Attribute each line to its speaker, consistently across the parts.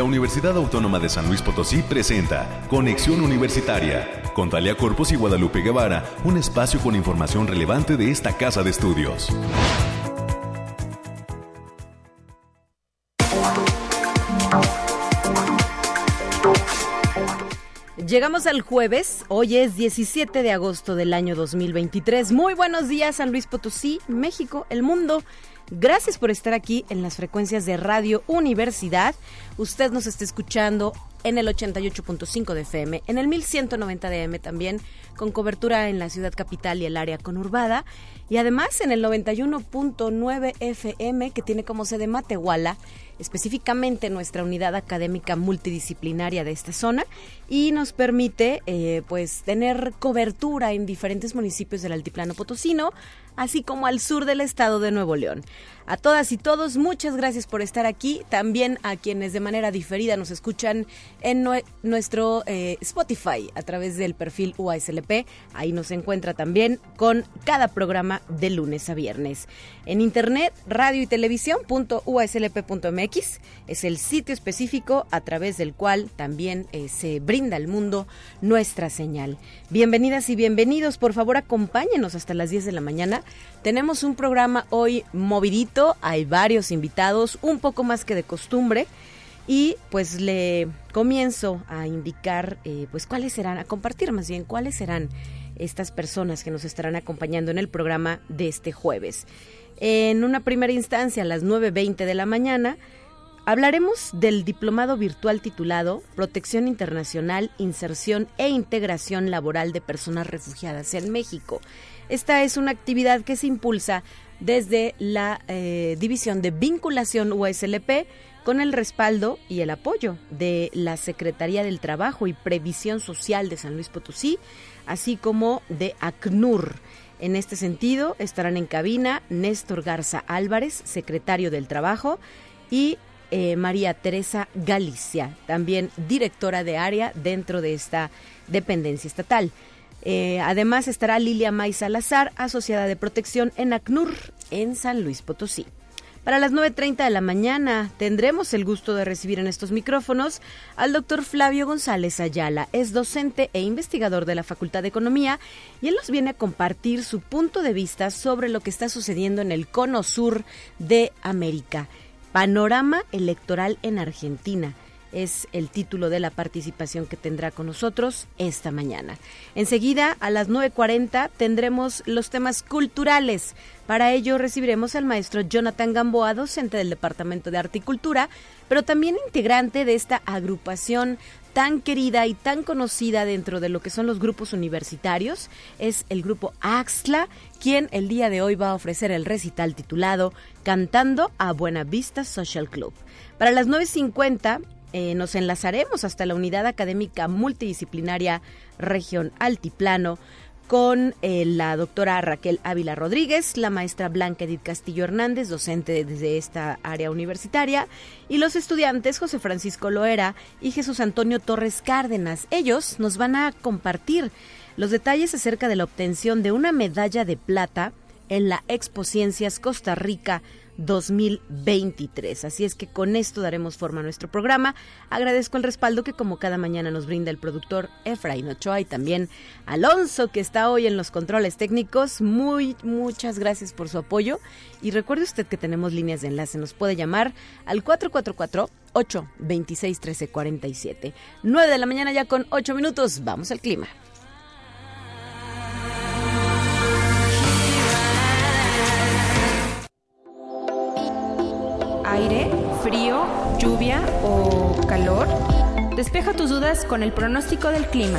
Speaker 1: la Universidad Autónoma de San Luis Potosí presenta Conexión Universitaria con Talia Corpus y Guadalupe Guevara, un espacio con información relevante de esta casa de estudios.
Speaker 2: Llegamos al jueves, hoy es 17 de agosto del año 2023. Muy buenos días San Luis Potosí, México, el mundo. Gracias por estar aquí en las frecuencias de Radio Universidad. Usted nos está escuchando en el 88.5 de FM, en el 1190 de M también, con cobertura en la ciudad capital y el área conurbada, y además en el 91.9 FM, que tiene como sede Matehuala, específicamente nuestra unidad académica multidisciplinaria de esta zona, y nos permite eh, pues tener cobertura en diferentes municipios del altiplano potosino, así como al sur del estado de Nuevo León. A todas y todos, muchas gracias por estar aquí. También a quienes de manera diferida nos escuchan en nuestro eh, Spotify a través del perfil UASLP. Ahí nos encuentra también con cada programa de lunes a viernes. En internet, radio y televisión.uaslp.mx es el sitio específico a través del cual también eh, se brinda al mundo nuestra señal. Bienvenidas y bienvenidos, por favor acompáñenos hasta las 10 de la mañana. Tenemos un programa hoy movidito, hay varios invitados, un poco más que de costumbre. Y pues le comienzo a indicar eh, pues cuáles serán, a compartir más bien cuáles serán estas personas que nos estarán acompañando en el programa de este jueves. En una primera instancia, a las 9.20 de la mañana, hablaremos del diplomado virtual titulado Protección Internacional, Inserción e Integración Laboral de Personas Refugiadas en México. Esta es una actividad que se impulsa desde la eh, División de Vinculación USLP con el respaldo y el apoyo de la Secretaría del Trabajo y Previsión Social de San Luis Potosí, así como de ACNUR. En este sentido, estarán en cabina Néstor Garza Álvarez, secretario del Trabajo, y eh, María Teresa Galicia, también directora de área dentro de esta dependencia estatal. Eh, además estará Lilia May Salazar, asociada de protección en ACNUR, en San Luis Potosí. Para las 9.30 de la mañana tendremos el gusto de recibir en estos micrófonos al doctor Flavio González Ayala. Es docente e investigador de la Facultad de Economía y él nos viene a compartir su punto de vista sobre lo que está sucediendo en el cono sur de América. Panorama electoral en Argentina es el título de la participación que tendrá con nosotros esta mañana. Enseguida, a las 9.40, tendremos los temas culturales. Para ello recibiremos al maestro Jonathan Gamboa, docente del Departamento de Articultura, pero también integrante de esta agrupación tan querida y tan conocida dentro de lo que son los grupos universitarios. Es el grupo Axla, quien el día de hoy va a ofrecer el recital titulado Cantando a Buena Vista Social Club. Para las 9.50 eh, nos enlazaremos hasta la unidad académica multidisciplinaria región Altiplano con eh, la doctora Raquel Ávila Rodríguez, la maestra Blanca Edith Castillo Hernández, docente desde esta área universitaria, y los estudiantes José Francisco Loera y Jesús Antonio Torres Cárdenas. Ellos nos van a compartir los detalles acerca de la obtención de una medalla de plata en la Expo Ciencias Costa Rica 2023. Así es que con esto daremos forma a nuestro programa. Agradezco el respaldo que como cada mañana nos brinda el productor Efraín Ochoa y también Alonso que está hoy en los controles técnicos. Muy, muchas gracias por su apoyo. Y recuerde usted que tenemos líneas de enlace. Nos puede llamar al 444 826 1347. 9 de la mañana ya con 8 minutos. Vamos al clima.
Speaker 3: Aire, frío, lluvia o calor? Despeja tus dudas con el pronóstico del clima.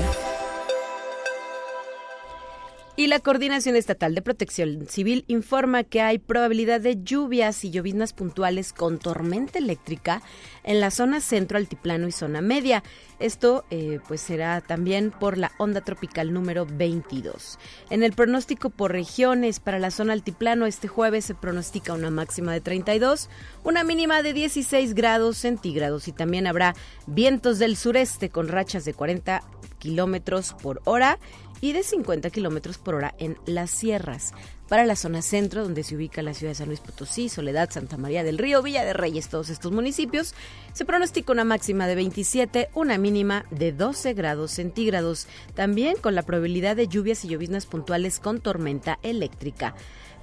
Speaker 2: Y la Coordinación Estatal de Protección Civil informa que hay probabilidad de lluvias y lloviznas puntuales con tormenta eléctrica en la zona centro, altiplano y zona media. Esto eh, pues será también por la onda tropical número 22. En el pronóstico por regiones para la zona altiplano este jueves se pronostica una máxima de 32, una mínima de 16 grados centígrados y también habrá vientos del sureste con rachas de 40 kilómetros por hora y de 50 kilómetros por hora en las sierras. Para la zona centro, donde se ubica la ciudad de San Luis Potosí, Soledad, Santa María del Río, Villa de Reyes, todos estos municipios, se pronostica una máxima de 27, una mínima de 12 grados centígrados, también con la probabilidad de lluvias y lloviznas puntuales con tormenta eléctrica.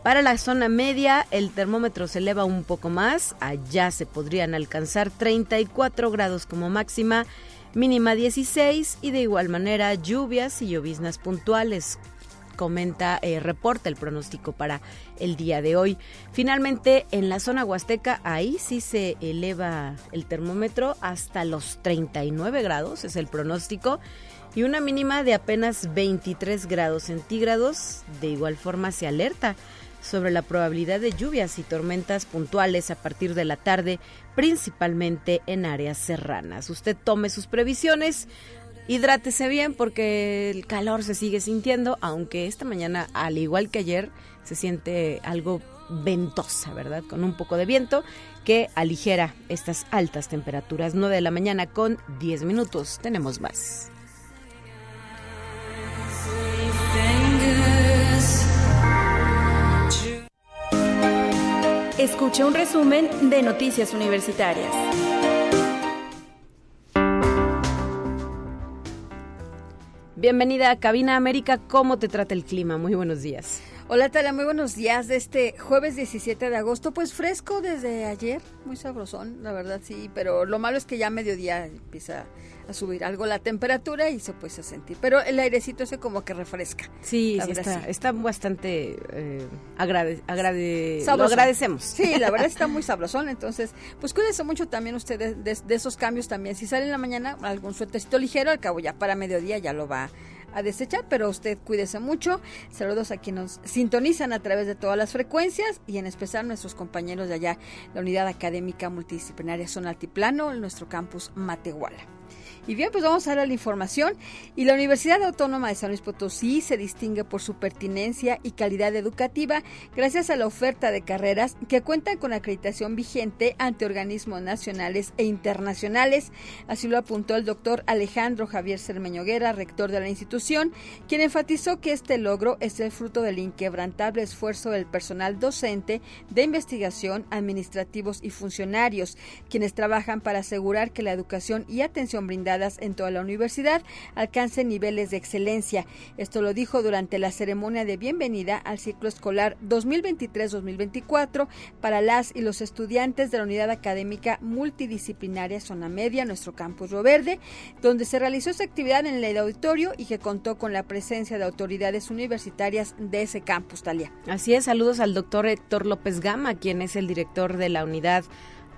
Speaker 2: Para la zona media, el termómetro se eleva un poco más. Allá se podrían alcanzar 34 grados como máxima, mínima 16 y de igual manera lluvias y lloviznas puntuales. Comenta, eh, reporta el pronóstico para el día de hoy. Finalmente, en la zona huasteca, ahí sí se eleva el termómetro hasta los 39 grados, es el pronóstico y una mínima de apenas 23 grados centígrados. De igual forma se alerta sobre la probabilidad de lluvias y tormentas puntuales a partir de la tarde, principalmente en áreas serranas. Usted tome sus previsiones, hidrátese bien porque el calor se sigue sintiendo, aunque esta mañana, al igual que ayer, se siente algo ventosa, ¿verdad? Con un poco de viento que aligera estas altas temperaturas. 9 de la mañana con 10 minutos. Tenemos más.
Speaker 3: Escucha un resumen de Noticias Universitarias.
Speaker 2: Bienvenida a Cabina América. ¿Cómo te trata el clima? Muy buenos días.
Speaker 4: Hola Tala, muy buenos días de este jueves 17 de agosto, pues fresco desde ayer, muy sabrosón, la verdad sí, pero lo malo es que ya a mediodía empieza a subir algo la temperatura y se puede sentir, pero el airecito ese como que refresca.
Speaker 2: Sí, sí, está, bastante eh, agrade, lo agradecemos.
Speaker 4: Sí, la verdad está muy sabrosón, entonces pues cuídense mucho también ustedes de, de, esos cambios también, si sale en la mañana algún suétercito ligero, al cabo ya para mediodía ya lo va a desechar, pero usted cuídese mucho. Saludos a quienes nos sintonizan a través de todas las frecuencias y en especial nuestros compañeros de allá, la Unidad Académica Multidisciplinaria Zona Altiplano, en nuestro campus Matehuala. Y bien, pues vamos a dar la información. Y la Universidad Autónoma de San Luis Potosí se distingue por su pertinencia y calidad educativa gracias a la oferta de carreras que cuentan con acreditación vigente ante organismos nacionales e internacionales. Así lo apuntó el doctor Alejandro Javier Cermeñoguera, rector de la institución, quien enfatizó que este logro es el fruto del inquebrantable esfuerzo del personal docente de investigación, administrativos y funcionarios, quienes trabajan para asegurar que la educación y atención brindada en toda la universidad alcancen niveles de excelencia. Esto lo dijo durante la ceremonia de bienvenida al ciclo escolar 2023-2024 para las y los estudiantes de la Unidad Académica Multidisciplinaria Zona Media, nuestro campus Río Verde, donde se realizó esta actividad en el auditorio y que contó con la presencia de autoridades universitarias de ese campus, Talia.
Speaker 2: Así es, saludos al doctor Héctor López Gama, quien es el director de la unidad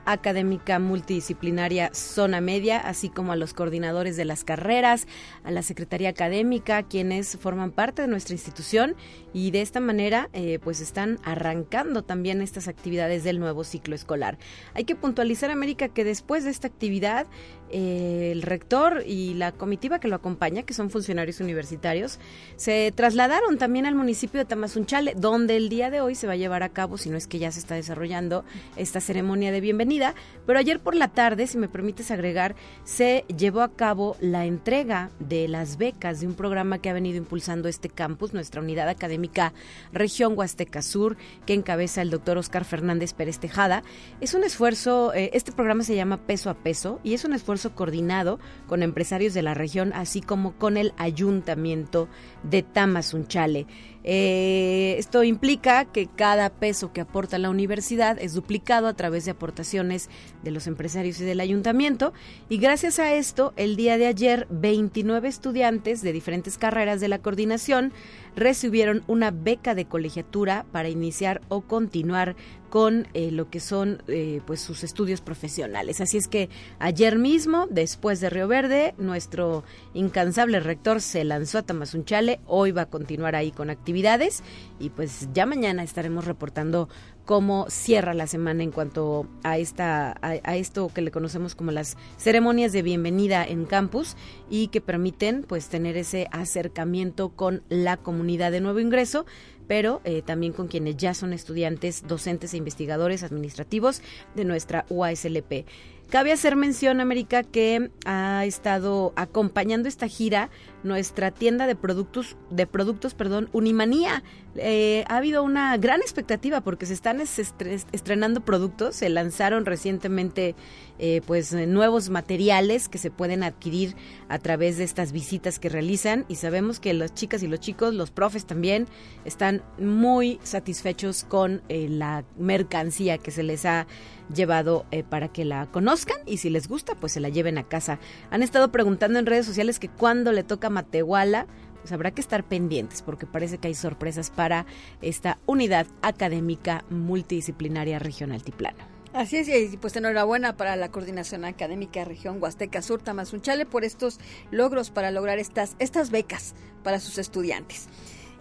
Speaker 2: académica multidisciplinaria Zona Media, así como a los coordinadores de las carreras, a la Secretaría Académica, quienes forman parte de nuestra institución y de esta manera eh, pues están arrancando también estas actividades del nuevo ciclo escolar. Hay que puntualizar, América, que después de esta actividad eh, el rector y la comitiva que lo acompaña, que son funcionarios universitarios, se trasladaron también al municipio de Tamazunchale, donde el día de hoy se va a llevar a cabo, si no es que ya se está desarrollando esta ceremonia de bienvenida, pero ayer por la tarde, si me permites agregar, se llevó a cabo la entrega de las becas de un programa que ha venido impulsando este campus, nuestra unidad académica Región Huasteca Sur, que encabeza el doctor Oscar Fernández Pérez Tejada. Es un esfuerzo, eh, este programa se llama Peso a Peso y es un esfuerzo coordinado con empresarios de la región, así como con el ayuntamiento de Tamazunchale. Eh, esto implica que cada peso que aporta la universidad es duplicado a través de aportaciones de los empresarios y del ayuntamiento y gracias a esto el día de ayer 29 estudiantes de diferentes carreras de la coordinación recibieron una beca de colegiatura para iniciar o continuar con eh, lo que son eh, pues sus estudios profesionales. Así es que ayer mismo, después de Río Verde, nuestro incansable rector se lanzó a Tamazunchale, hoy va a continuar ahí con actividades y pues ya mañana estaremos reportando cómo cierra la semana en cuanto a esta a, esto que le conocemos como las ceremonias de bienvenida en campus y que permiten pues tener ese acercamiento con la comunidad de nuevo ingreso pero eh, también con quienes ya son estudiantes, docentes e investigadores administrativos de nuestra UASLP. Cabe hacer mención, América, que ha estado acompañando esta gira nuestra tienda de productos, de productos, perdón, Unimanía. Eh, ha habido una gran expectativa porque se están estrenando productos, se lanzaron recientemente eh, pues nuevos materiales que se pueden adquirir a través de estas visitas que realizan y sabemos que las chicas y los chicos, los profes también, están muy satisfechos con eh, la mercancía que se les ha llevado para que la conozcan y si les gusta pues se la lleven a casa. Han estado preguntando en redes sociales que cuando le toca Matehuala, pues habrá que estar pendientes porque parece que hay sorpresas para esta unidad académica multidisciplinaria regional Tiplano.
Speaker 4: Así es, y pues enhorabuena para la Coordinación Académica Región Huasteca Sur Tamazunchale por estos logros para lograr estas, estas becas para sus estudiantes.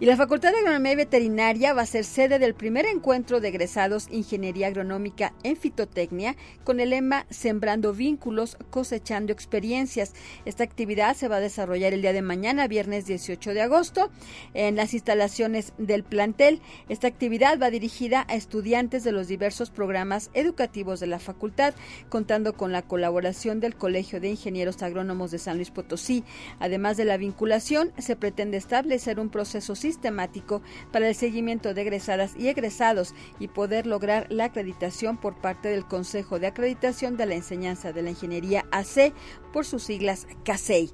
Speaker 4: Y la Facultad de Agronomía y Veterinaria va a ser sede del primer encuentro de egresados Ingeniería Agronómica en Fitotecnia con el lema Sembrando vínculos, cosechando experiencias. Esta actividad se va a desarrollar el día de mañana, viernes 18 de agosto, en las instalaciones del plantel. Esta actividad va dirigida a estudiantes de los diversos programas educativos de la facultad, contando con la colaboración del Colegio de Ingenieros Agrónomos de San Luis Potosí. Además de la vinculación, se pretende establecer un proceso para el seguimiento de egresadas y egresados y poder lograr la acreditación por parte del Consejo de Acreditación de la Enseñanza de la Ingeniería AC por sus siglas CASEI.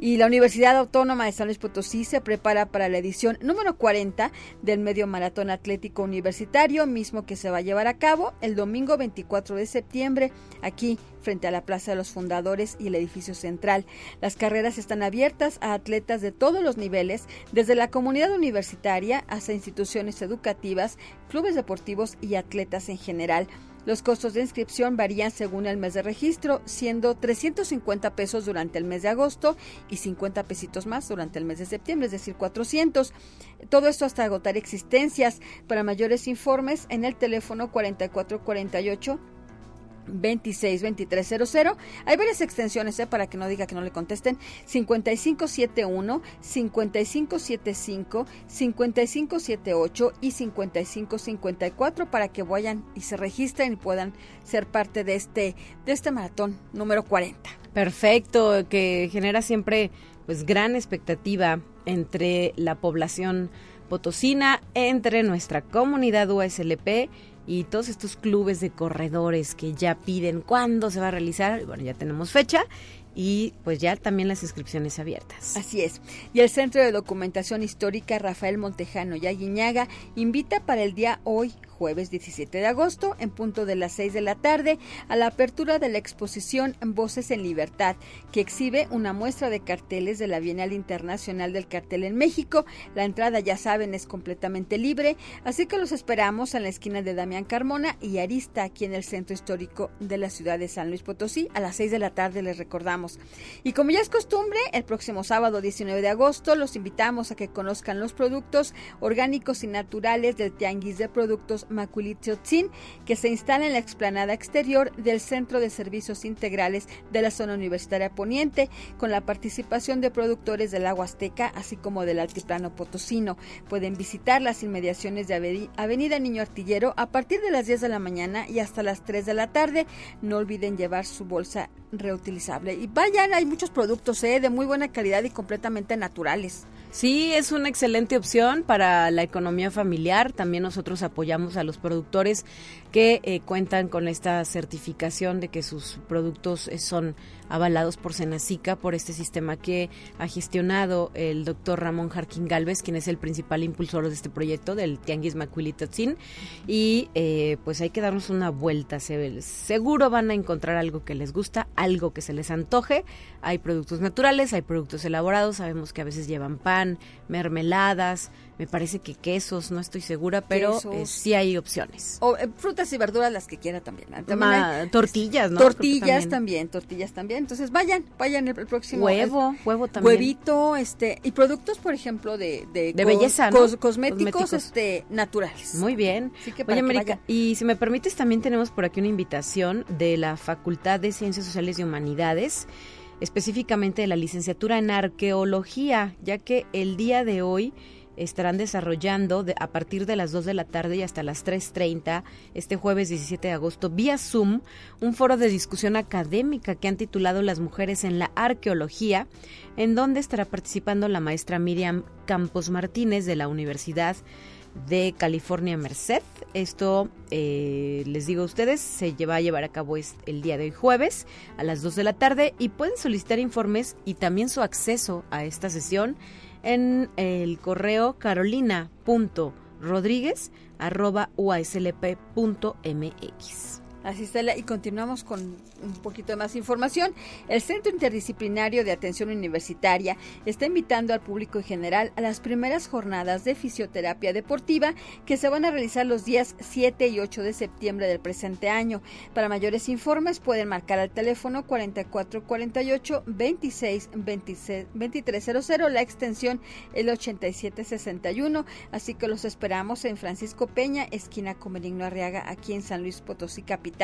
Speaker 4: Y la Universidad Autónoma de San Luis Potosí se prepara para la edición número 40 del Medio Maratón Atlético Universitario, mismo que se va a llevar a cabo el domingo 24 de septiembre aquí frente a la Plaza de los Fundadores y el edificio central. Las carreras están abiertas a atletas de todos los niveles, desde la comunidad universitaria hasta instituciones educativas, clubes deportivos y atletas en general. Los costos de inscripción varían según el mes de registro, siendo 350 pesos durante el mes de agosto y 50 pesitos más durante el mes de septiembre, es decir, 400. Todo esto hasta agotar existencias. Para mayores informes, en el teléfono 4448 262300. Hay varias extensiones ¿eh? para que no diga que no le contesten. 5571, 5575, 5578 y 5554 para que vayan y se registren y puedan ser parte de este, de este maratón número 40.
Speaker 2: Perfecto, que genera siempre pues gran expectativa entre la población potosina, entre nuestra comunidad USLP y todos estos clubes de corredores que ya piden cuándo se va a realizar, bueno, ya tenemos fecha y pues ya también las inscripciones abiertas.
Speaker 4: Así es. Y el Centro de Documentación Histórica Rafael Montejano y Aguiñaga invita para el día hoy, jueves 17 de agosto, en punto de las 6 de la tarde, a la apertura de la exposición Voces en Libertad, que exhibe una muestra de carteles de la Bienal Internacional del Cartel en México. La entrada, ya saben, es completamente libre, así que los esperamos en la esquina de Damián Carmona y Arista, aquí en el Centro Histórico de la ciudad de San Luis Potosí. A las 6 de la tarde les recordamos. Y como ya es costumbre, el próximo sábado 19 de agosto los invitamos a que conozcan los productos orgánicos y naturales del Tianguis de Productos Maculitiotzin, que se instala en la explanada exterior del Centro de Servicios Integrales de la Zona Universitaria Poniente, con la participación de productores del agua azteca, así como del altiplano potosino. Pueden visitar las inmediaciones de Avenida Niño Artillero a partir de las 10 de la mañana y hasta las 3 de la tarde. No olviden llevar su bolsa reutilizable. Y vayan, hay muchos productos ¿eh? de muy buena calidad y completamente naturales.
Speaker 2: Sí, es una excelente opción para la economía familiar. También nosotros apoyamos a los productores que eh, cuentan con esta certificación de que sus productos eh, son avalados por Senacica, por este sistema que ha gestionado el doctor Ramón Jarquín Galvez, quien es el principal impulsor de este proyecto del Tianguis Macuilitatzin. Y eh, pues hay que darnos una vuelta. Seguro van a encontrar algo que les gusta, algo que se les antoje. Hay productos naturales, hay productos elaborados, sabemos que a veces llevan pan, mermeladas, me parece que quesos, no estoy segura, pero eh, sí hay opciones.
Speaker 4: O eh, frutas y verduras, las que quiera también.
Speaker 2: tortillas, ¿no?
Speaker 4: Tortillas también. tortillas también. Entonces vayan, vayan el, próximo.
Speaker 2: Huevo, huevo también.
Speaker 4: Huevito, este, y productos, por ejemplo, de,
Speaker 2: de, belleza, ¿no?
Speaker 4: cosméticos, este, naturales.
Speaker 2: Muy bien. Oye, América, y si me permites, también tenemos por aquí una invitación de la Facultad de Ciencias Sociales y Humanidades específicamente de la licenciatura en arqueología, ya que el día de hoy estarán desarrollando a partir de las 2 de la tarde y hasta las 3.30 este jueves 17 de agosto vía Zoom un foro de discusión académica que han titulado Las mujeres en la arqueología, en donde estará participando la maestra Miriam Campos Martínez de la Universidad de California Merced. Esto, eh, les digo a ustedes, se va a llevar a cabo el día de hoy jueves a las 2 de la tarde y pueden solicitar informes y también su acceso a esta sesión en el correo carolina.rodríguez.uaslp.mx.
Speaker 4: Así está, y continuamos con un poquito de más información. El Centro Interdisciplinario de Atención Universitaria está invitando al público en general a las primeras jornadas de fisioterapia deportiva que se van a realizar los días 7 y 8 de septiembre del presente año. Para mayores informes pueden marcar al teléfono 4448 26 2300, la extensión el 8761. Así que los esperamos en Francisco Peña, esquina Comerigno Arriaga, aquí en San Luis Potosí Capital.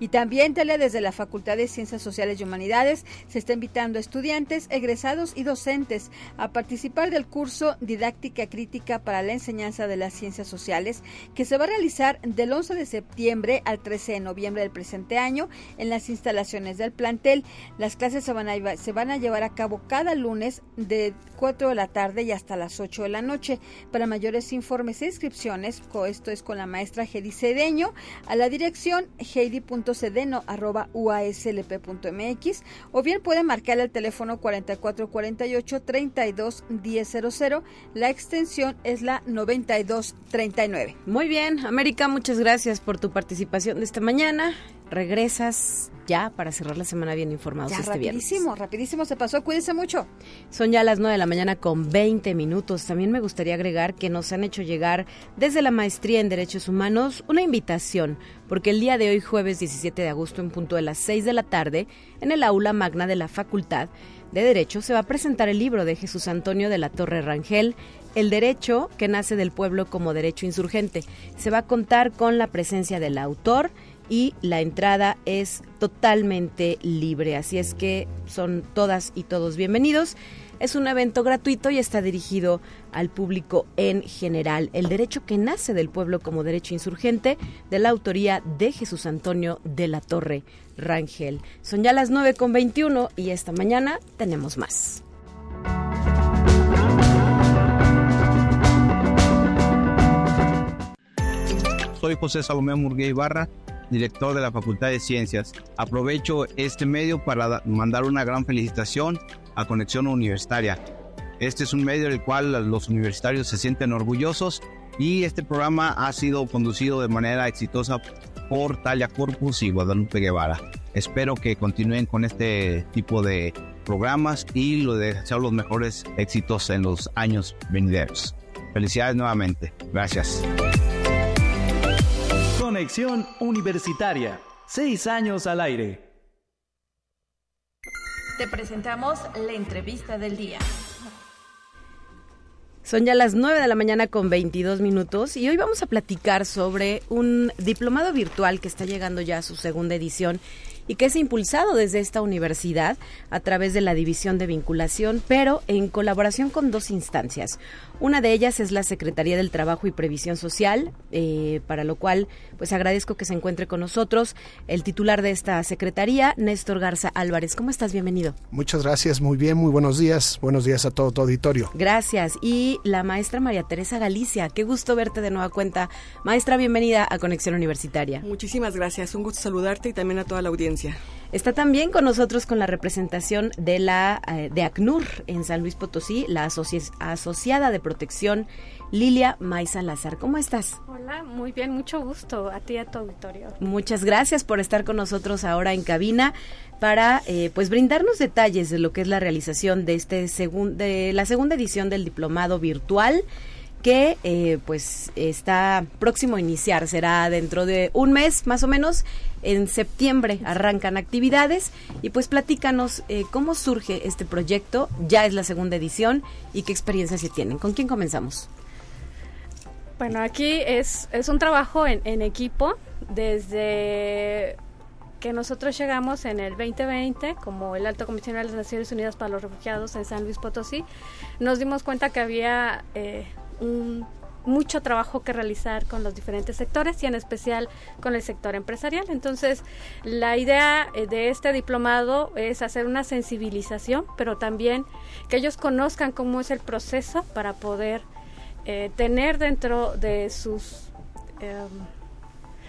Speaker 4: Y también tele desde la Facultad de Ciencias Sociales y Humanidades se está invitando a estudiantes, egresados y docentes a participar del curso Didáctica Crítica para la Enseñanza de las Ciencias Sociales que se va a realizar del 11 de septiembre al 13 de noviembre del presente año en las instalaciones del plantel. Las clases se van a, se van a llevar a cabo cada lunes de 4 de la tarde y hasta las 8 de la noche. Para mayores informes e inscripciones, esto es con la maestra Gedi Cedeño, a la dirección heidi.cedeno.uaslp.mx o bien puede marcar el teléfono 4448 321000. La extensión es la 9239.
Speaker 2: Muy bien, América, muchas gracias por tu participación de esta mañana regresas ya para cerrar la semana bien informados
Speaker 4: ya,
Speaker 2: este
Speaker 4: rapidísimo, rapidísimo se pasó, cuídense mucho.
Speaker 2: Son ya las 9 de la mañana con 20 minutos. También me gustaría agregar que nos han hecho llegar desde la maestría en Derechos Humanos una invitación, porque el día de hoy, jueves 17 de agosto, en punto de las 6 de la tarde, en el aula magna de la Facultad de Derecho, se va a presentar el libro de Jesús Antonio de la Torre Rangel, el derecho que nace del pueblo como derecho insurgente. Se va a contar con la presencia del autor y la entrada es totalmente libre, así es que son todas y todos bienvenidos. Es un evento gratuito y está dirigido al público en general. El derecho que nace del pueblo como derecho insurgente, de la autoría de Jesús Antonio de la Torre Rangel. Son ya las 9 con 21 y esta mañana tenemos más.
Speaker 5: Soy José Salomé Murguía Ibarra director de la Facultad de Ciencias. Aprovecho este medio para mandar una gran felicitación a Conexión Universitaria. Este es un medio del cual los universitarios se sienten orgullosos y este programa ha sido conducido de manera exitosa por Talia Corpus y Guadalupe Guevara. Espero que continúen con este tipo de programas y lo deseo los mejores éxitos en los años venideros. Felicidades nuevamente. Gracias.
Speaker 6: Conexión Universitaria. Seis años al aire.
Speaker 3: Te presentamos la entrevista del día.
Speaker 2: Son ya las 9 de la mañana con 22 minutos y hoy vamos a platicar sobre un diplomado virtual que está llegando ya a su segunda edición y que es impulsado desde esta universidad a través de la División de Vinculación, pero en colaboración con dos instancias. Una de ellas es la Secretaría del Trabajo y Previsión Social, eh, para lo cual pues agradezco que se encuentre con nosotros el titular de esta secretaría, Néstor Garza Álvarez. ¿Cómo estás? Bienvenido.
Speaker 7: Muchas gracias, muy bien, muy buenos días. Buenos días a todo tu auditorio.
Speaker 2: Gracias. Y la maestra María Teresa Galicia, qué gusto verte de nueva cuenta. Maestra, bienvenida a Conexión Universitaria.
Speaker 8: Muchísimas gracias, un gusto saludarte y también a toda la audiencia.
Speaker 2: Está también con nosotros con la representación de la eh, de ACNUR en San Luis Potosí, la asociada de protección Lilia Maiza Lázar. ¿Cómo estás?
Speaker 9: Hola, muy bien, mucho gusto a ti y a tu auditorio.
Speaker 2: Muchas gracias por estar con nosotros ahora en cabina para eh, pues brindarnos detalles de lo que es la realización de este de la segunda edición del diplomado virtual que eh, pues está próximo a iniciar, será dentro de un mes más o menos, en septiembre arrancan actividades. Y pues platícanos eh, cómo surge este proyecto, ya es la segunda edición. Y qué experiencias se tienen. ¿Con quién comenzamos?
Speaker 9: Bueno, aquí es, es un trabajo en, equipo. Desde que nosotros llegamos en el 2020 como el Alto Comisionado de las Naciones Unidas para los Refugiados en San Luis Potosí, nos dimos cuenta que había eh, un mucho trabajo que realizar con los diferentes sectores y en especial con el sector empresarial. Entonces, la idea eh, de este diplomado es hacer una sensibilización, pero también que ellos conozcan cómo es el proceso para poder eh, tener dentro de sus em,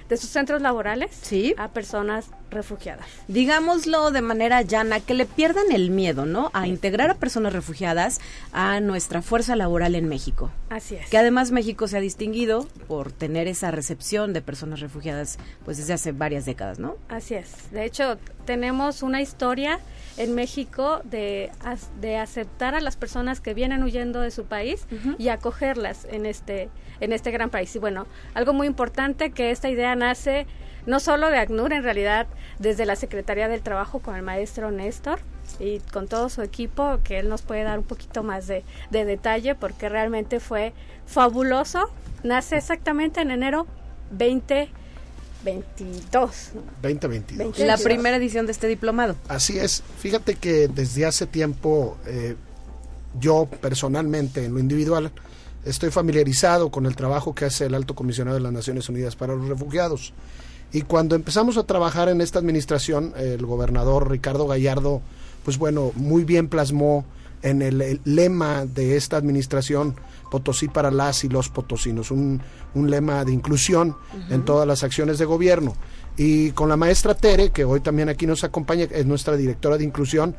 Speaker 9: de sus centros laborales a personas refugiadas.
Speaker 2: Digámoslo de manera llana, que le pierdan el miedo, ¿no? A integrar a personas refugiadas a nuestra fuerza laboral en México.
Speaker 9: Así es.
Speaker 2: Que además México se ha distinguido por tener esa recepción de personas refugiadas pues desde hace varias décadas, ¿no?
Speaker 9: Así es. De hecho, tenemos una historia en México de, de aceptar a las personas que vienen huyendo de su país y acogerlas en este en este gran país. Y bueno, algo muy importante que esta idea nace no solo de ACNUR, en realidad desde la Secretaría del Trabajo con el maestro Néstor y con todo su equipo, que él nos puede dar un poquito más de, detalle porque realmente fue fabuloso. Nace exactamente en enero 2022.
Speaker 7: 2022.
Speaker 2: La primera edición de este diplomado.
Speaker 7: Así es. Fíjate que desde hace tiempo eh, yo personalmente en lo individual estoy familiarizado con el trabajo que hace el Alto Comisionado de las Naciones Unidas para los Refugiados. Y cuando empezamos a trabajar en esta administración, el gobernador Ricardo Gallardo, pues bueno, muy bien plasmó en el, lema de esta administración Potosí para las y los potosinos, un, lema de inclusión en todas las acciones de gobierno. Y con la maestra Tere, que hoy también aquí nos acompaña, es nuestra directora de inclusión,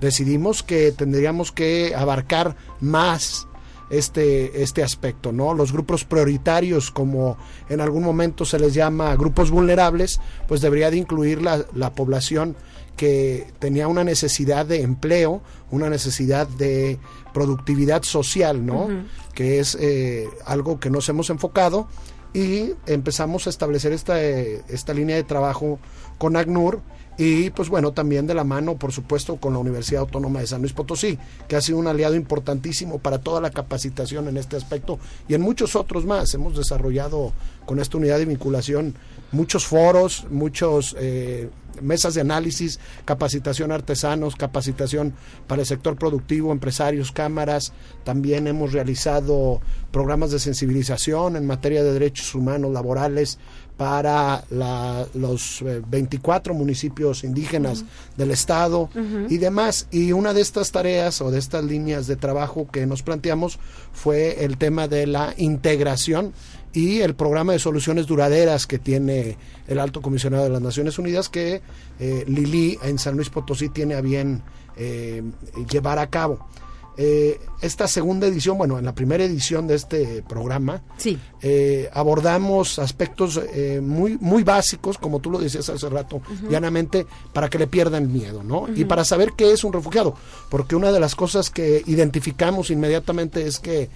Speaker 7: decidimos que tendríamos que abarcar más este, este aspecto, ¿no? Los grupos prioritarios, como en algún momento se les llama grupos vulnerables, pues debería de incluir la, la población que tenía una necesidad de empleo, una necesidad de productividad social, ¿no? Que es eh, algo que nos hemos enfocado y empezamos a establecer esta, eh, esta línea de trabajo con ACNUR y pues bueno, también de la mano, por supuesto, con la Universidad Autónoma de San Luis Potosí, que ha sido un aliado importantísimo para toda la capacitación en este aspecto y en muchos otros más. Hemos desarrollado con esta unidad de vinculación muchos foros, muchos eh, mesas de análisis, capacitación artesanos, capacitación para el sector productivo, empresarios, cámaras. También hemos realizado programas de sensibilización en materia de derechos humanos laborales, para los 24 eh, municipios indígenas del estado y demás. Y una de estas tareas o de estas líneas de trabajo que nos planteamos fue el tema de la integración y el programa de soluciones duraderas que tiene el Alto Comisionado de las Naciones Unidas que eh, Lili en San Luis Potosí tiene a bien eh, llevar a cabo. Eh, esta segunda edición, bueno, en la primera edición de este programa,
Speaker 2: sí.
Speaker 7: Eh, abordamos aspectos eh, muy, muy básicos, como tú lo decías hace rato, llanamente, para que le pierdan miedo, ¿no? Y para saber qué es un refugiado, porque una de las cosas que identificamos inmediatamente es que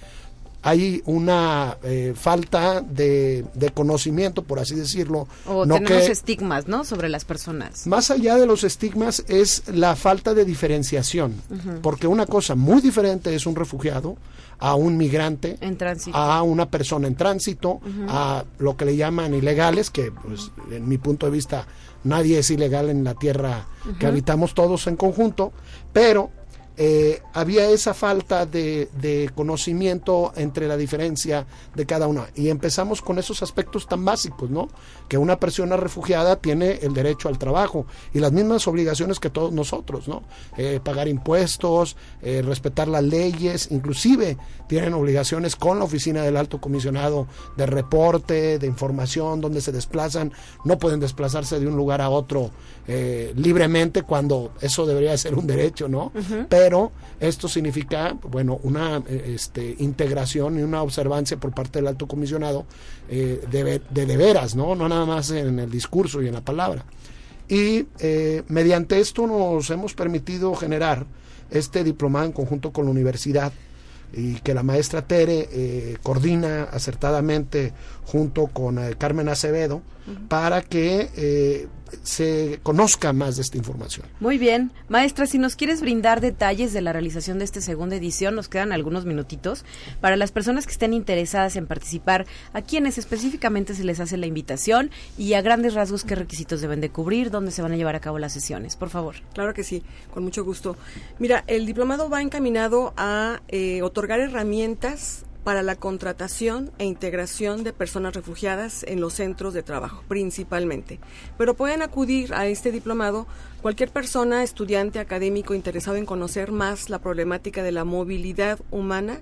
Speaker 7: hay una eh, falta de, conocimiento, por así decirlo.
Speaker 2: O no tenemos estigmas, ¿no? Sobre las personas.
Speaker 7: Más allá de los estigmas es la falta de diferenciación, porque una cosa muy diferente es un refugiado a un migrante,
Speaker 2: en tránsito.
Speaker 7: a una persona en tránsito, a lo que le llaman ilegales, que pues, en mi punto de vista nadie es ilegal en la tierra que habitamos todos en conjunto, pero eh, había esa falta de, conocimiento entre la diferencia de cada una. Y empezamos con esos aspectos tan básicos, ¿no? Que una persona refugiada tiene el derecho al trabajo y las mismas obligaciones que todos nosotros, ¿no? Eh, pagar impuestos, eh, respetar las leyes, inclusive tienen obligaciones con la oficina del alto comisionado de reporte, de información, donde se desplazan, no pueden desplazarse de un lugar a otro libremente cuando eso debería ser un derecho, ¿no? pero esto significa, bueno, una eh, este, integración y una observancia por parte del alto comisionado eh, de, de, veras, ¿no? No nada más en el discurso y en la palabra. Y eh, mediante esto nos hemos permitido generar este diplomado en conjunto con la universidad y que la maestra Tere coordina acertadamente junto con Carmen Acevedo para que se conozca más de esta información.
Speaker 2: Muy bien. Maestra, si nos quieres brindar detalles de la realización de esta segunda edición, nos quedan algunos minutitos. Para las personas que estén interesadas en participar, ¿a quienes específicamente se les hace la invitación? Y a grandes rasgos, ¿qué requisitos deben de cubrir? ¿Dónde se van a llevar a cabo las sesiones? Por favor.
Speaker 8: Claro que sí, con mucho gusto. Mira, el diplomado va encaminado a eh, otorgar herramientas para la contratación e integración de personas refugiadas en los centros de trabajo, principalmente. Pero pueden acudir a este diplomado cualquier persona, estudiante, académico interesado en conocer más la problemática de la movilidad humana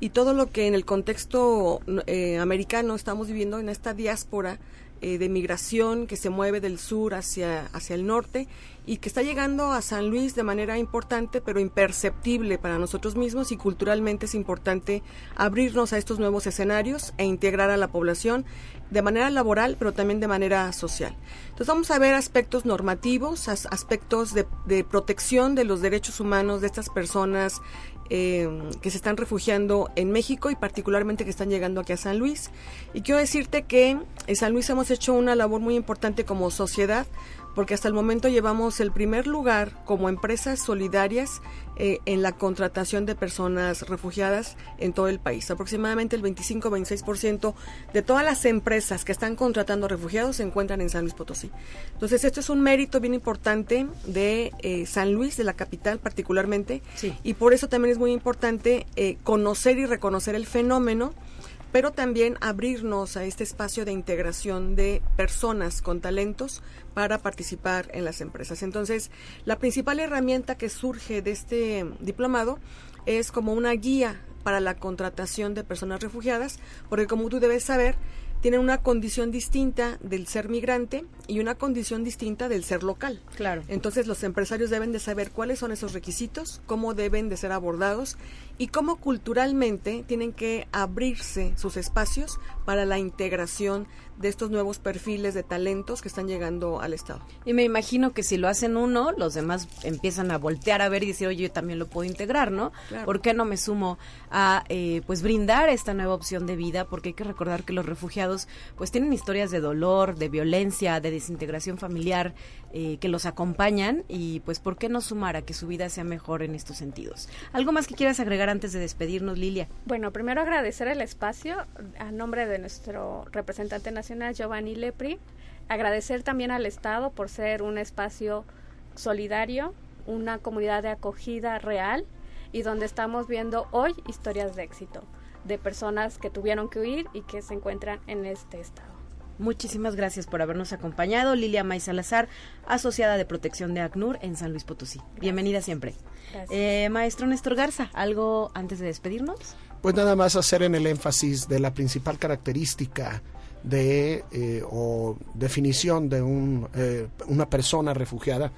Speaker 8: y todo lo que en el contexto eh, americano estamos viviendo en esta diáspora eh, de migración que se mueve del sur hacia, hacia el norte y que está llegando a San Luis de manera importante pero imperceptible para nosotros mismos y culturalmente es importante abrirnos a estos nuevos escenarios e integrar a la población de manera laboral pero también de manera social. Entonces vamos a ver aspectos normativos, aspectos de, de protección de los derechos humanos de estas personas eh, que se están refugiando en México y particularmente que están llegando aquí a San Luis. Y quiero decirte que en San Luis hemos hecho una labor muy importante como sociedad porque hasta el momento llevamos el primer lugar como empresas solidarias eh, en la contratación de personas refugiadas en todo el país. Aproximadamente el 25-26% de todas las empresas que están contratando refugiados se encuentran en San Luis Potosí. Entonces, esto es un mérito bien importante de eh, San Luis, de la capital particularmente, y por eso también es muy importante eh, conocer y reconocer el fenómeno pero también abrirnos a este espacio de integración de personas con talentos para participar en las empresas. Entonces, la principal herramienta que surge de este diplomado es como una guía para la contratación de personas refugiadas, porque como tú debes saber, tienen una condición distinta del ser migrante y una condición distinta del ser local.
Speaker 2: Claro.
Speaker 8: Entonces los empresarios deben de saber cuáles son esos requisitos, cómo deben de ser abordados y cómo culturalmente tienen que abrirse sus espacios para la integración de estos nuevos perfiles de talentos que están llegando al Estado.
Speaker 2: Y me imagino que si lo hacen uno, los demás empiezan a voltear a ver y decir, oye, yo también lo puedo integrar, ¿no? ¿Por qué no me sumo a, eh, pues, brindar esta nueva opción de vida? Porque hay que recordar que los refugiados, pues, tienen historias de dolor, de violencia, de desintegración familiar, eh, que los acompañan y, pues, ¿por qué no sumar a que su vida sea mejor en estos sentidos? ¿Algo más que quieras agregar antes de despedirnos, Lilia?
Speaker 9: Bueno, primero agradecer el espacio a nombre de nuestro representante nacional Giovanni Lepri. Agradecer también al Estado por ser un espacio solidario, una comunidad de acogida real y donde estamos viendo hoy historias de éxito de personas que tuvieron que huir y que se encuentran en este estado.
Speaker 2: Muchísimas gracias por habernos acompañado. Lilia May Salazar, asociada de protección de ACNUR en San Luis Potosí. Bienvenida siempre. Eh, maestro Néstor Garza, ¿algo antes de despedirnos?
Speaker 7: Pues nada más hacer en el énfasis de la principal característica de eh, o definición de un, eh, una persona refugiada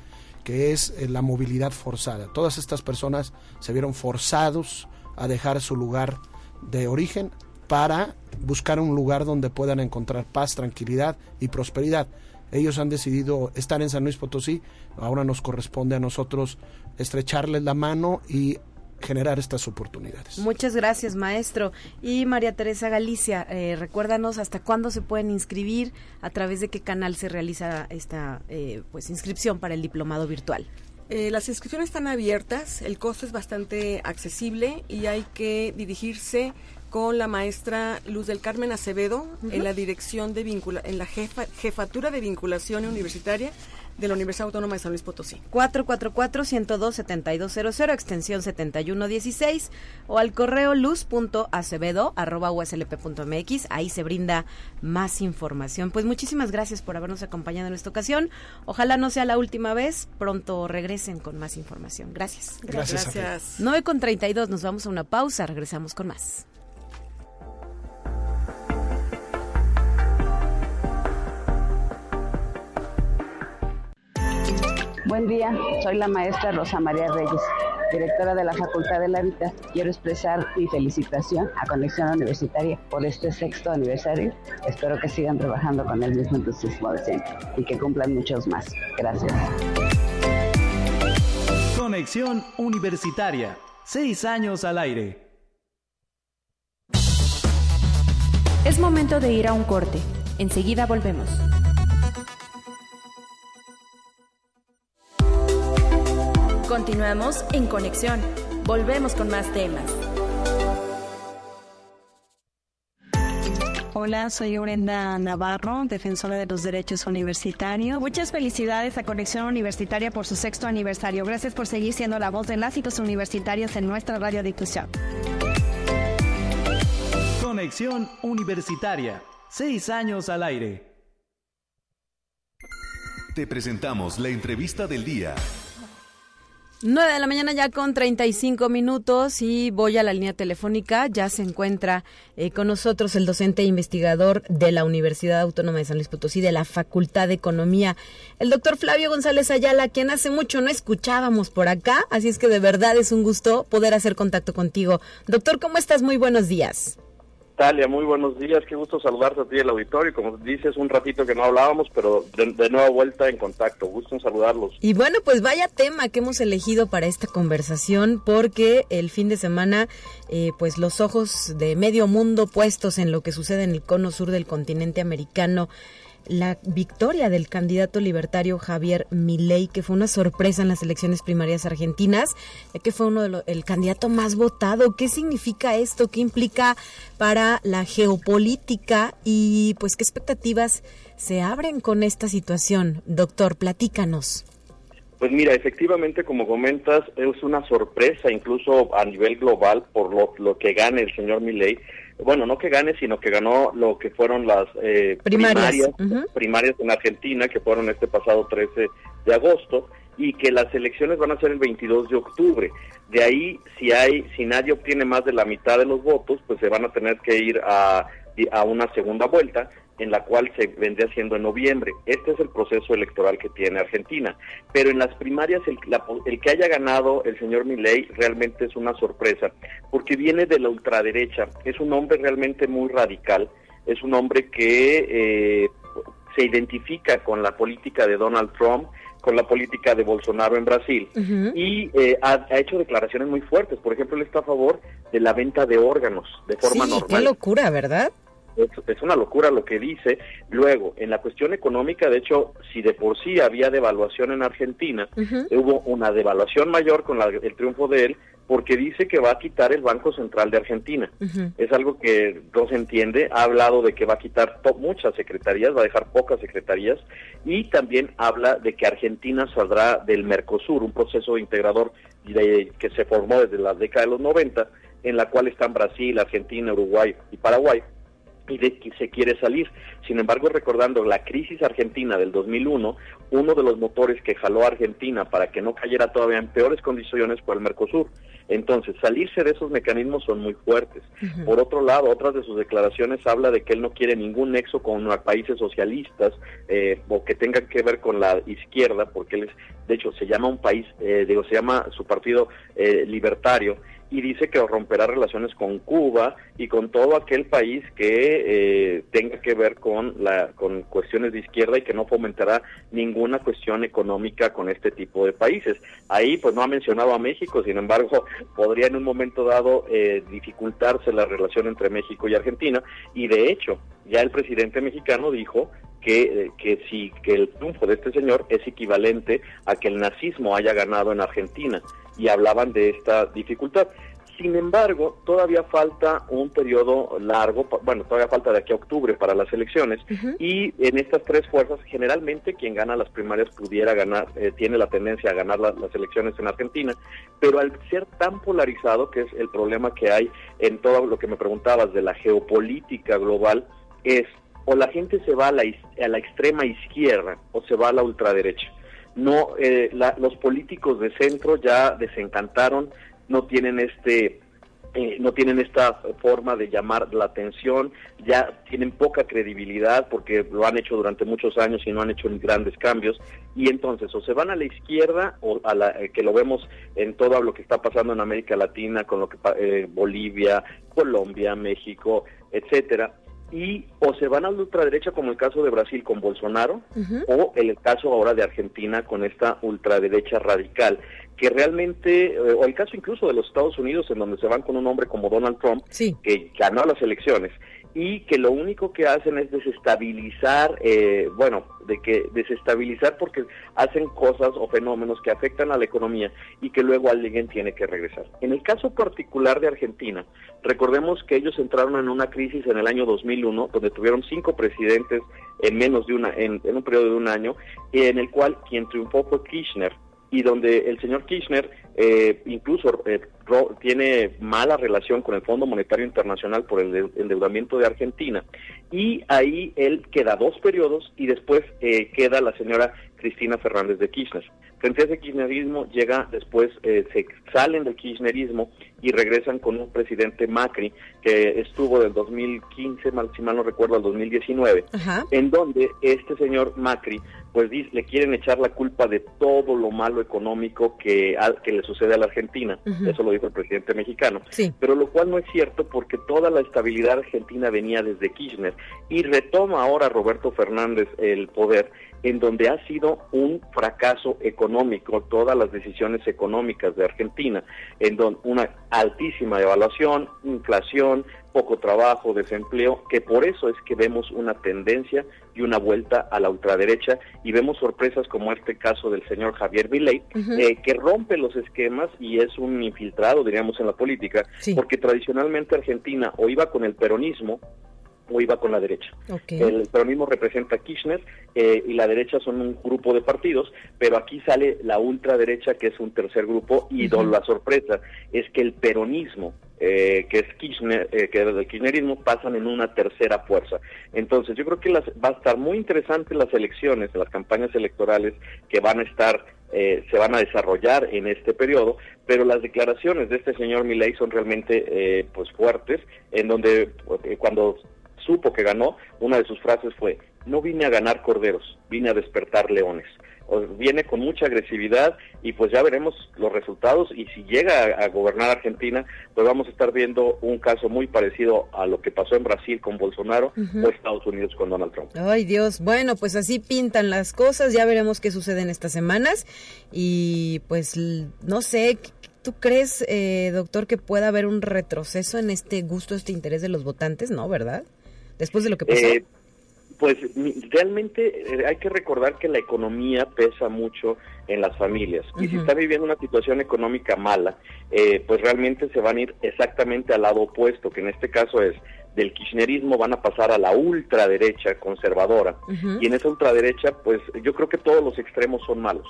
Speaker 7: que es eh, la movilidad forzada. Todas estas personas se vieron forzados a dejar su lugar de origen para buscar un lugar donde puedan encontrar paz, tranquilidad y prosperidad. Ellos han decidido estar en San Luis Potosí, ahora nos corresponde a nosotros estrecharles la mano y generar estas oportunidades.
Speaker 2: Muchas gracias, maestro. Y María Teresa Galicia, eh, recuérdanos hasta cuándo se pueden inscribir, a través de qué canal se realiza esta eh, pues inscripción para el diplomado virtual.
Speaker 8: Eh, las inscripciones están abiertas, el costo es bastante accesible y hay que dirigirse con la maestra Luz del Carmen Acevedo en la dirección de vincula en la jefatura de vinculación universitaria de la Universidad Autónoma de San Luis Potosí.
Speaker 2: 444-102-7200, extensión 7116, o al correo luz.acevedo.uslp.mx. Ahí se brinda más información. Pues muchísimas gracias por habernos acompañado en esta ocasión. Ojalá no sea la última vez. Pronto regresen con más información. Gracias.
Speaker 7: Gracias.
Speaker 8: gracias.
Speaker 2: 9 con 32, nos vamos a una pausa. Regresamos con más.
Speaker 10: Buen día, soy la maestra Rosa María Reyes, directora de la Facultad del Hábitat. Quiero expresar mi felicitación a Conexión Universitaria por este sexto aniversario. Espero que sigan trabajando con el mismo entusiasmo de siempre y que cumplan muchos más. Gracias.
Speaker 6: Conexión Universitaria, seis años al aire.
Speaker 3: Es momento de ir a un corte. Enseguida volvemos. Continuamos en conexión. Volvemos con más temas.
Speaker 11: Hola, soy Brenda Navarro, defensora de los derechos universitarios. Muchas felicidades a Conexión Universitaria por su sexto aniversario. Gracias por seguir siendo la voz de las y los universitarios en nuestra radiodifusión.
Speaker 6: Conexión Universitaria. Seis años al aire.
Speaker 1: Te presentamos la entrevista del día.
Speaker 2: 9 de la mañana ya con 35 minutos y voy a la línea telefónica. Ya se encuentra eh, con nosotros el docente e investigador de la Universidad Autónoma de San Luis Potosí de la Facultad de Economía, el doctor Flavio González Ayala, quien hace mucho no escuchábamos por acá, así es que de verdad es un gusto poder hacer contacto contigo. Doctor, ¿cómo estás? Muy buenos días.
Speaker 12: Talia, muy buenos días, qué gusto saludarte a ti el auditorio. Como dices, un ratito que no hablábamos, pero de, de, nueva vuelta en contacto. Gusto en saludarlos.
Speaker 2: Y bueno, pues vaya tema que hemos elegido para esta conversación, porque el fin de semana, eh, pues los ojos de medio mundo puestos en lo que sucede en el cono sur del continente americano la victoria del candidato libertario Javier Milei, que fue una sorpresa en las elecciones primarias argentinas, que fue uno de los, el candidato más votado. ¿Qué significa esto? ¿Qué implica para la geopolítica? Y pues qué expectativas se abren con esta situación. Doctor, platícanos.
Speaker 12: Pues mira, efectivamente, como comentas, es una sorpresa incluso a nivel global por lo, lo que gane el señor Milei bueno, no que gane, sino que ganó lo que fueron las eh, primarias, primarias, en Argentina, que fueron este pasado 13 de agosto, y que las elecciones van a ser el 22 de octubre. De ahí, si hay, si nadie obtiene más de la mitad de los votos, pues se van a tener que ir a, a una segunda vuelta en la cual se vendría haciendo en noviembre. Este es el proceso electoral que tiene Argentina. Pero en las primarias el, el que haya ganado el señor Milei realmente es una sorpresa, porque viene de la ultraderecha. Es un hombre realmente muy radical. Es un hombre que eh, se identifica con la política de Donald Trump con la política de Bolsonaro en Brasil y eh, ha, hecho declaraciones muy fuertes. Por ejemplo, él está a favor de la venta de órganos de forma
Speaker 2: sí,
Speaker 12: normal.
Speaker 2: Qué locura, ¿verdad?
Speaker 12: Es, una locura lo que dice. Luego, en la cuestión económica, de hecho, si de por sí había devaluación en Argentina, hubo una devaluación mayor con el triunfo de él, porque dice que va a quitar el Banco Central de Argentina. Es algo que no se entiende. Ha hablado de que va a quitar muchas secretarías, va a dejar pocas secretarías, y también habla de que Argentina saldrá del Mercosur, un proceso integrador que se formó desde la década de los 90, en la cual están Brasil, Argentina, Uruguay y Paraguay y de que se quiere salir. Sin embargo, recordando la crisis argentina del 2001, uno de los motores que jaló a Argentina para que no cayera todavía en peores condiciones fue el Mercosur. Entonces, salirse de esos mecanismos son muy fuertes. Por otro lado, otras de sus declaraciones habla de que él no quiere ningún nexo con países socialistas eh, o que tengan que ver con la izquierda, porque él es, de hecho, se llama un país, eh, digo, se llama su partido eh, libertario y dice que romperá relaciones con Cuba y con todo aquel país que eh, tenga que ver con la con cuestiones de izquierda y que no fomentará ninguna cuestión económica con este tipo de países. Ahí pues no ha mencionado a México, sin embargo podría en un momento dado eh, dificultarse la relación entre México y Argentina y de hecho ya el presidente mexicano dijo que, eh, que si que el triunfo de este señor es equivalente a que el nazismo haya ganado en Argentina y hablaban de esta dificultad. Sin embargo, todavía falta un periodo largo, bueno, todavía falta de aquí a octubre para las elecciones y en estas tres fuerzas, generalmente quien gana las primarias pudiera ganar, eh, tiene la tendencia a ganar las elecciones en Argentina, pero al ser tan polarizado, que es el problema que hay en todo lo que me preguntabas de la geopolítica global, es o la gente se va a la, a la extrema izquierda o se va a la ultraderecha no eh, los políticos de centro ya desencantaron no tienen este eh, no tienen esta forma de llamar la atención, ya tienen poca credibilidad porque lo han hecho durante muchos años y no han hecho grandes cambios. Y entonces o se van a la izquierda o a la eh, que lo vemos en todo lo que está pasando en América Latina con lo que eh, Bolivia, Colombia, México, etcétera y o se van a la ultraderecha como el caso de Brasil con Bolsonaro o el caso ahora de Argentina con esta ultraderecha radical que realmente eh, o el caso incluso de los Estados Unidos en donde se van con un hombre como Donald Trump que ganó las elecciones y que lo único que hacen es desestabilizar, eh, bueno, de que desestabilizar porque hacen cosas o fenómenos que afectan a la economía y que luego alguien tiene que regresar. En el caso particular de Argentina, recordemos que ellos entraron en una crisis en el año 2001, donde tuvieron cinco presidentes en menos de una, en, en un periodo de un año, en el cual quien triunfó fue Kirchner, y donde el señor Kirchner eh, incluso eh, tiene mala relación con el Fondo Monetario Internacional por el endeudamiento de Argentina y ahí él queda dos periodos y después eh, queda la señora Cristina Fernández de Kirchner. Frente a ese kirchnerismo llega después, eh, se salen del kirchnerismo y regresan con un presidente Macri que estuvo del 2015, mal, si mal no recuerdo, al 2019, en donde este señor Macri pues le quieren echar la culpa de todo lo malo económico que, que le sucede a la Argentina. Eso lo dijo el presidente mexicano. Pero lo cual no es cierto porque toda la estabilidad argentina venía desde Kirchner y retoma ahora Roberto Fernández el poder en donde ha sido un fracaso económico todas las decisiones económicas de Argentina, en donde una altísima devaluación, inflación, poco trabajo, desempleo, que por eso es que vemos una tendencia y una vuelta a la ultraderecha y vemos sorpresas como este caso del señor Javier Milei, eh, que rompe los esquemas y es un infiltrado, diríamos, en la política, porque tradicionalmente Argentina o iba con el peronismo o iba con la derecha. El peronismo representa a Kirchner eh, y la derecha son un grupo de partidos, pero aquí sale la ultraderecha que es un tercer grupo y la sorpresa es que el peronismo eh, que es Kirchner, eh, que del kirchnerismo pasan en una tercera fuerza. Entonces yo creo que las, va a estar muy interesante las elecciones, las campañas electorales que van a estar eh, se van a desarrollar en este periodo, pero las declaraciones de este señor Milei son realmente eh, pues fuertes, en donde cuando supo que ganó, una de sus frases fue, no vine a ganar corderos, vine a despertar leones. viene con mucha agresividad y pues ya veremos los resultados y si llega a, gobernar Argentina, pues vamos a estar viendo un caso muy parecido a lo que pasó en Brasil con Bolsonaro o Estados Unidos con Donald Trump.
Speaker 2: Ay Dios, bueno, pues así pintan las cosas, ya veremos qué sucede en estas semanas y pues no sé, ¿Tú crees, eh, doctor, que pueda haber un retroceso en este gusto, este interés de los votantes? No, ¿verdad? Después de lo que pasó? Eh,
Speaker 12: pues realmente eh, hay que recordar que la economía pesa mucho en las familias. Y si está viviendo una situación económica mala, eh, pues realmente se van a ir exactamente al lado opuesto, que en este caso es del kirchnerismo van a pasar a la ultraderecha conservadora. Y en esa ultraderecha pues yo creo que todos los extremos son malos.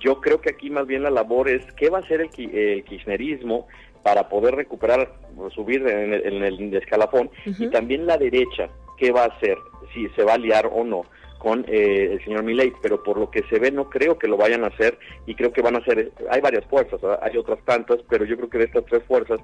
Speaker 12: yo creo que aquí más bien la labor es qué va a hacer el, el kirchnerismo para poder recuperar, subir en el, escalafón, y también la derecha, qué va a hacer, si se va a liar o no con eh, el señor Milei, pero por lo que se ve no creo que lo vayan a hacer y creo que van a ser, hay varias fuerzas, hay otras tantas, pero yo creo que de estas tres fuerzas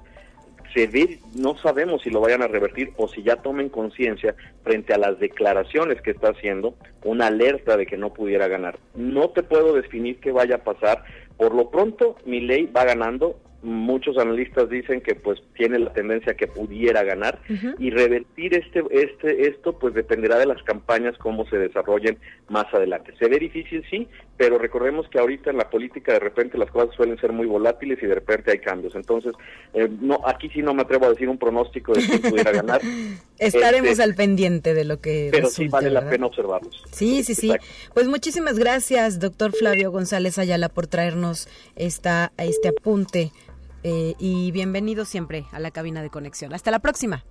Speaker 12: se ve, no sabemos si lo vayan a revertir o si ya tomen conciencia frente a las declaraciones que está haciendo, una alerta de que no pudiera ganar. No te puedo definir qué vaya a pasar. Por lo pronto, mi ley va ganando muchos analistas dicen que pues tiene la tendencia que pudiera ganar y revertir este este esto pues dependerá de las campañas cómo se desarrollen más adelante. Se ve difícil sí, pero recordemos que ahorita en la política de repente las cosas suelen ser muy volátiles y de repente hay cambios. Entonces, eh, no aquí sí no me atrevo a decir un pronóstico de quién pudiera ganar.
Speaker 2: Estaremos este, al pendiente de lo que
Speaker 12: Pero sí vale la pena observarlos.
Speaker 2: Sí, sí, sí. Pues muchísimas gracias, doctor Flavio González Ayala por traernos esta este apunte eh, y bienvenido siempre a la cabina de conexión. Hasta la próxima.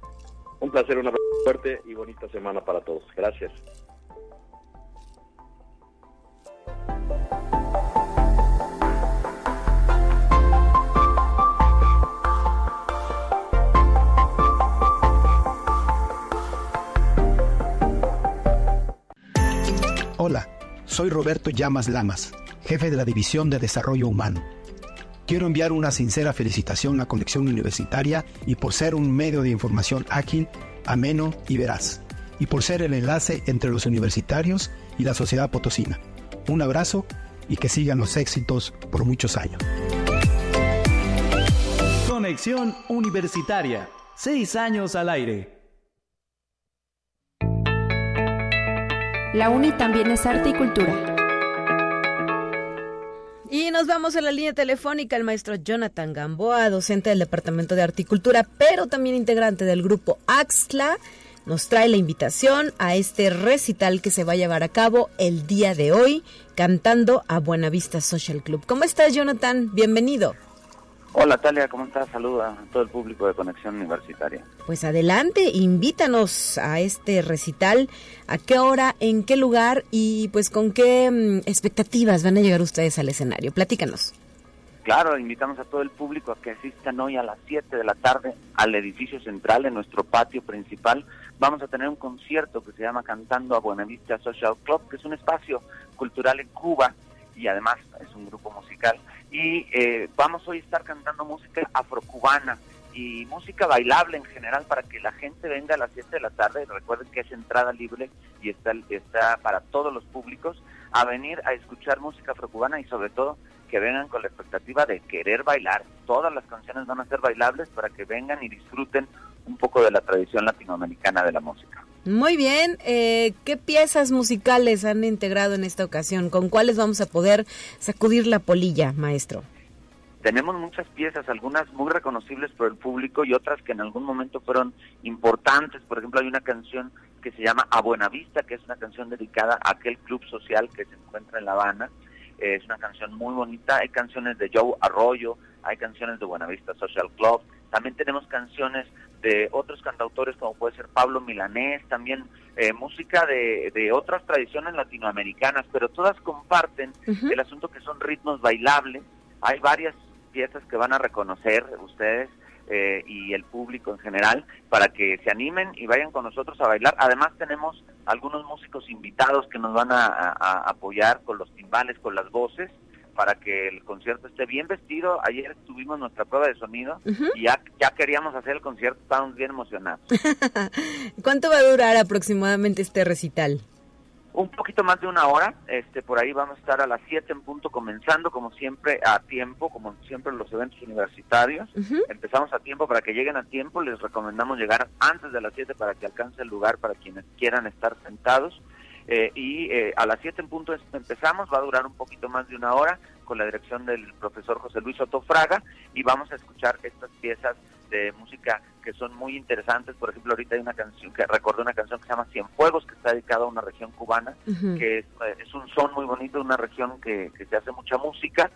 Speaker 12: Un placer, una fuerte y bonita semana para todos. Gracias.
Speaker 13: Hola, soy Roberto Llamas Lamas, jefe de la División de Desarrollo Humano Quiero enviar una sincera felicitación a Conexión Universitaria y por ser un medio de información ágil, ameno y veraz, y por ser el enlace entre los universitarios y la sociedad potosina. Un abrazo y que sigan los éxitos por muchos años.
Speaker 6: Conexión Universitaria, seis años al aire.
Speaker 3: La UNI también es arte y cultura.
Speaker 2: Nos vamos a la línea telefónica el maestro Jonathan Gamboa, docente del Departamento de Articultura, pero también integrante del grupo Axla. Nos trae la invitación a este recital que se va a llevar a cabo el día de hoy, cantando a Buenavista Social Club. ¿Cómo estás, Jonathan? Bienvenido.
Speaker 14: Hola Talia, ¿cómo estás? Saluda a todo el público de Conexión Universitaria.
Speaker 2: Pues adelante, invítanos a este recital. ¿A qué hora, en qué lugar y pues con qué mm, expectativas van a llegar ustedes al escenario? Platícanos.
Speaker 14: Claro, invitamos a todo el público a que asistan hoy a las 7 de la tarde al edificio central, en nuestro patio principal. Vamos a tener un concierto que se llama Cantando a Buenavista Social Club, que es un espacio cultural en Cuba y además es un grupo musical. Y eh, vamos hoy a estar cantando música afrocubana y música bailable en general para que la gente venga a las 7 de la tarde. Recuerden que es entrada libre y está, está para todos los públicos a venir a escuchar música afrocubana y sobre todo que vengan con la expectativa de querer bailar. Todas las canciones van a ser bailables para que vengan y disfruten un poco de la tradición latinoamericana de la música.
Speaker 2: Muy bien, eh, ¿qué piezas musicales han integrado en esta ocasión? ¿Con cuáles vamos a poder sacudir la polilla, maestro?
Speaker 14: Tenemos muchas piezas, algunas muy reconocibles por el público y otras que en algún momento fueron importantes. Por ejemplo, hay una canción que se llama A Buena Vista, que es una canción dedicada a aquel club social que se encuentra en La Habana. es una canción muy bonita. Hay canciones de Joe Arroyo, hay canciones de Buenavista Social Club. También tenemos canciones de otros cantautores como puede ser Pablo Milanés, también eh, música de, de, otras tradiciones latinoamericanas, pero todas comparten el asunto que son ritmos bailables. Hay varias piezas que van a reconocer ustedes eh, y el público en general para que se animen y vayan con nosotros a bailar. Además tenemos algunos músicos invitados que nos van a apoyar con los timbales, con las voces para que el concierto esté bien vestido. Ayer tuvimos nuestra prueba de sonido y ya, ya queríamos hacer el concierto, estábamos bien emocionados.
Speaker 2: ¿Cuánto va a durar aproximadamente este recital?
Speaker 14: Un poquito más de una hora, este por ahí vamos a estar a las 7 en punto comenzando, como siempre a tiempo, como siempre en los eventos universitarios. Empezamos a tiempo para que lleguen a tiempo, les recomendamos llegar antes de las 7 para que alcance el lugar para quienes quieran estar sentados. Eh, y eh, a las 7 en punto empezamos, va a durar un poquito más de una hora con la dirección del profesor José Luis Otofraga y vamos a escuchar estas piezas de música que son muy interesantes. Por ejemplo, ahorita hay una canción que recordé una canción que se llama Cienfuegos, que está dedicada a una región cubana, que eh, es, un son muy bonito, una región que, que se hace mucha música,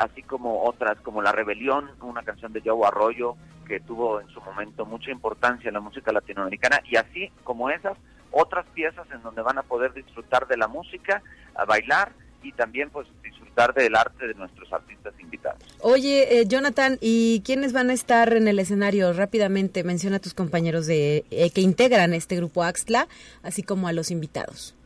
Speaker 14: así como otras como La Rebelión, una canción de Joe Arroyo que tuvo en su momento mucha importancia en la música latinoamericana, y así como esas, otras piezas en donde van a poder disfrutar de la música, a bailar y también pues disfrutar del arte de nuestros artistas invitados.
Speaker 2: Oye, eh, Jonathan, ¿y quiénes van a estar en el escenario? Rápidamente menciona a tus compañeros de eh, que integran este grupo Axtla, así como a los invitados.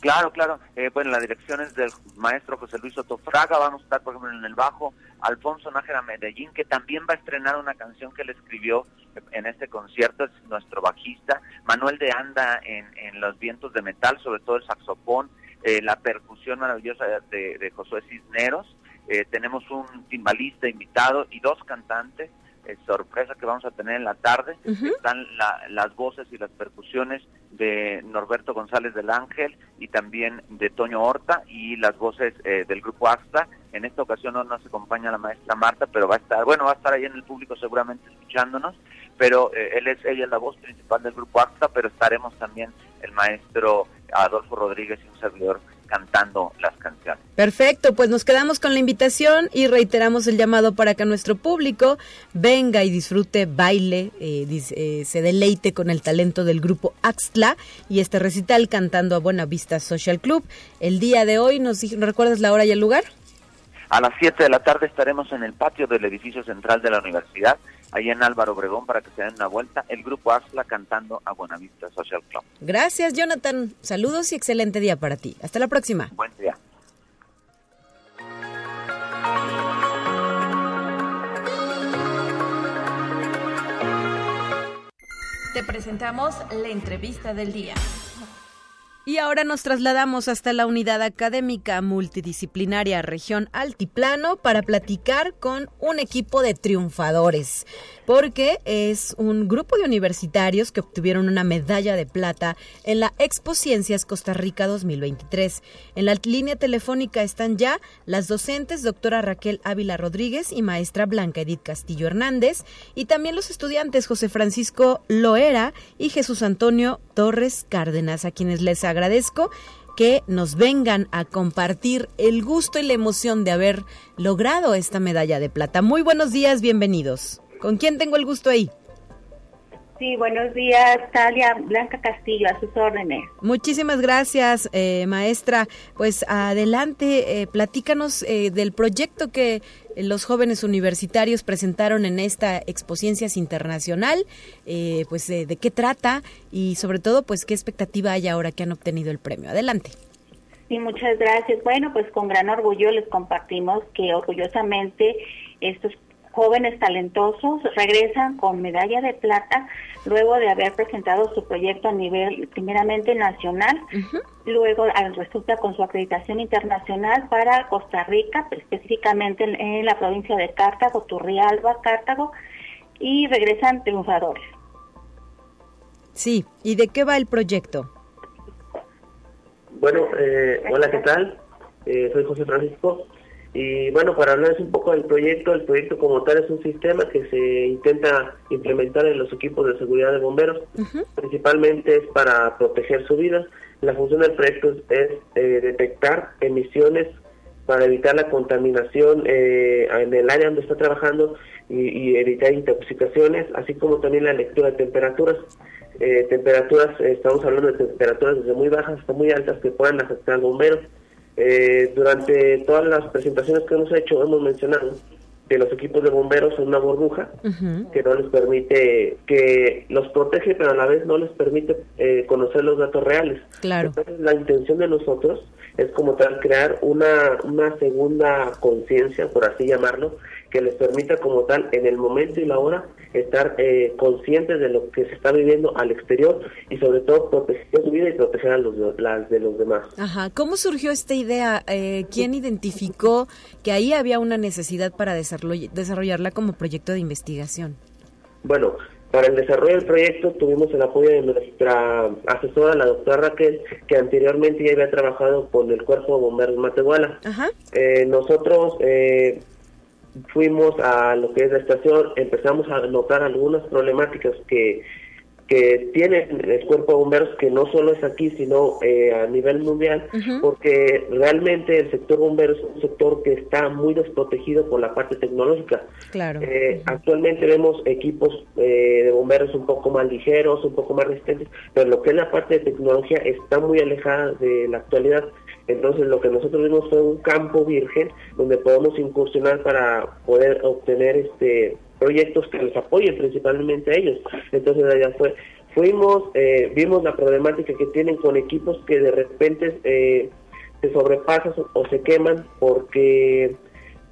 Speaker 14: Claro, claro. Eh, bueno, la dirección es del maestro José Luis Otofraga. Vamos a estar, por ejemplo, en el bajo Alfonso Nájera Medellín, que también va a estrenar una canción que él escribió en este concierto, es nuestro bajista. Manuel de Anda en, en Los Vientos de Metal, sobre todo el saxofón. Eh, la percusión maravillosa de, de Josué Cisneros. Eh, tenemos un timbalista invitado y dos cantantes. Eh, sorpresa que vamos a tener en la tarde. Están las voces y las percusiones de Norberto González del Ángel y también de Toño Horta y las voces eh, del grupo Asta. En esta ocasión no nos acompaña la maestra Marta, pero va a estar, bueno, va a estar ahí en el público seguramente escuchándonos, pero eh, él es, ella es la voz principal del grupo Asta, pero estaremos también el maestro Adolfo Rodríguez y un servidor cantando las canciones.
Speaker 2: Perfecto, pues nos quedamos con la invitación y reiteramos el llamado para que nuestro público venga y disfrute, baile, eh, eh, se deleite con el talento del grupo Axtla y este recital cantando a Buena Vista Social Club. El día de hoy, ¿nos recuerdas la hora y el lugar?
Speaker 14: A las 7 de la tarde estaremos en el patio del edificio central de la universidad ahí en Álvaro Obregón para que se den una vuelta. El grupo ASLA cantando a Buenavista Social Club.
Speaker 2: Gracias, Jonathan. Saludos y excelente día para ti. Hasta la próxima.
Speaker 14: Buen día.
Speaker 3: Te presentamos la entrevista del día.
Speaker 2: Y ahora nos trasladamos hasta la unidad académica multidisciplinaria región Altiplano para platicar con un equipo de triunfadores porque es un grupo de universitarios que obtuvieron una medalla de plata en la Expo Ciencias Costa Rica 2023. En la línea telefónica están ya las docentes doctora Raquel Ávila Rodríguez y maestra Blanca Edith Castillo Hernández y también los estudiantes José Francisco Loera y Jesús Antonio Torres Cárdenas, a quienes les agradezco que nos vengan a compartir el gusto y la emoción de haber logrado esta medalla de plata. Muy buenos días, bienvenidos. ¿Con quién tengo el gusto ahí?
Speaker 15: Sí, buenos días, Talia Blanca Castillo, a sus órdenes.
Speaker 2: Muchísimas gracias, eh, maestra. Pues adelante, eh, platícanos eh, del proyecto que los jóvenes universitarios presentaron en esta Expociencias Internacional, pues de qué trata y sobre todo, pues qué expectativa hay ahora que han obtenido el premio. Adelante.
Speaker 15: Sí, muchas gracias. Bueno, pues con gran orgullo les compartimos que orgullosamente estos jóvenes talentosos regresan con medalla de plata luego de haber presentado su proyecto a nivel primeramente nacional, luego resulta con su acreditación internacional para Costa Rica, específicamente en, la provincia de Cartago, Turrialba, Cartago, y regresan triunfadores.
Speaker 2: Sí, ¿y de qué va el proyecto?
Speaker 16: Bueno, eh, hola, ¿qué tal? Eh, soy José Francisco. Y bueno, para hablarles un poco del proyecto, el proyecto como tal es un sistema que se intenta implementar en los equipos de seguridad de bomberos. Principalmente es para proteger su vida. La función del proyecto es, eh, detectar emisiones para evitar la contaminación eh, en el área donde está trabajando y, evitar intoxicaciones, así como también la lectura de temperaturas. Eh, temperaturas, estamos hablando de temperaturas desde muy bajas hasta muy altas que puedan afectar al bombero. Eh, durante todas las presentaciones que hemos hecho hemos mencionado que los equipos de bomberos son una burbuja que no les permite, que los protege, pero a la vez no les permite eh, conocer los datos reales.
Speaker 2: Claro.
Speaker 16: Entonces, la intención de nosotros es como tal crear una, una segunda conciencia, por así llamarlo, que les permita como tal en el momento y la hora estar eh, conscientes de lo que se está viviendo al exterior y sobre todo proteger su vida y proteger a los, las de los demás.
Speaker 2: Ajá. ¿Cómo surgió esta idea? Eh, ¿Quién identificó que ahí había una necesidad para desarrollarla como proyecto de investigación?
Speaker 16: Bueno, para el desarrollo del proyecto tuvimos el apoyo de nuestra asesora, la doctora Raquel, que anteriormente ya había trabajado con el Cuerpo de Bomberos Matehuala.
Speaker 2: Ajá.
Speaker 16: Eh, nosotros eh, fuimos a lo que es la estación, empezamos a notar algunas problemáticas que, que tiene el cuerpo de bomberos, que no solo es aquí, sino eh, a nivel mundial, porque realmente el sector bombero es un sector que está muy desprotegido por la parte tecnológica.
Speaker 2: Claro.
Speaker 16: Eh, actualmente vemos equipos eh, de bomberos un poco más ligeros, un poco más resistentes, pero lo que es la parte de tecnología está muy alejada de la actualidad. Entonces lo que nosotros vimos fue un campo virgen donde podemos incursionar para poder obtener este proyectos que les apoyen principalmente a ellos. Entonces allá fue, fuimos, eh, vimos la problemática que tienen con equipos que de repente eh, se sobrepasan o se queman porque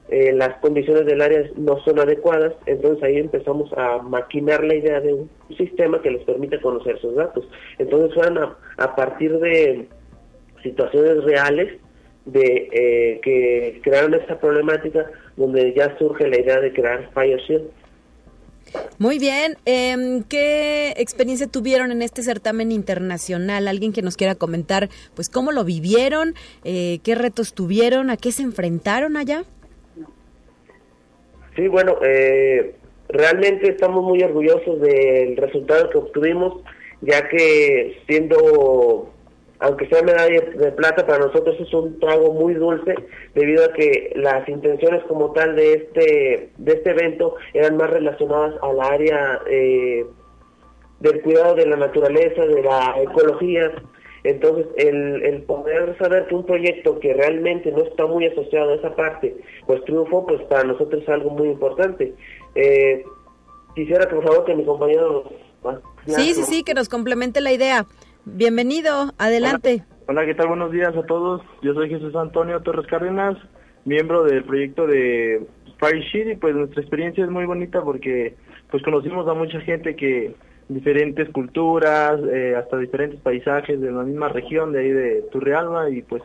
Speaker 16: eh, las condiciones del área no son adecuadas, entonces ahí empezamos a maquinar la idea de un sistema que les permite conocer sus datos. Entonces fueron a partir de situaciones reales de eh, que crearon esta problemática donde ya surge la idea de crear FireShield.
Speaker 2: Muy bien, eh, ¿qué experiencia tuvieron en este certamen internacional? ¿Alguien que nos quiera comentar, pues, cómo lo vivieron, eh, qué retos tuvieron, a qué se enfrentaron allá?
Speaker 16: Sí, bueno, eh, realmente estamos muy orgullosos del resultado que obtuvimos, ya que siendo aunque sea medalla de plata, para nosotros es un trago muy dulce debido a que las intenciones como tal de este de este evento eran más relacionadas al área eh, del cuidado de la naturaleza, de la ecología. Entonces, el, el poder saber que un proyecto que realmente no está muy asociado a esa parte, pues triunfó, pues para nosotros es algo muy importante. Eh, quisiera por favor que mi compañero...
Speaker 2: Sí, sí, sí, que nos complemente la idea. Bienvenido, adelante.
Speaker 17: Hola. ¿qué tal? Buenos días a todos. Yo soy Jesús Antonio Torres Cárdenas, miembro del proyecto de Fire Sheet y pues nuestra experiencia es muy bonita porque pues conocimos a mucha gente que diferentes culturas, eh, hasta diferentes paisajes de la misma región de ahí de Turrialba y pues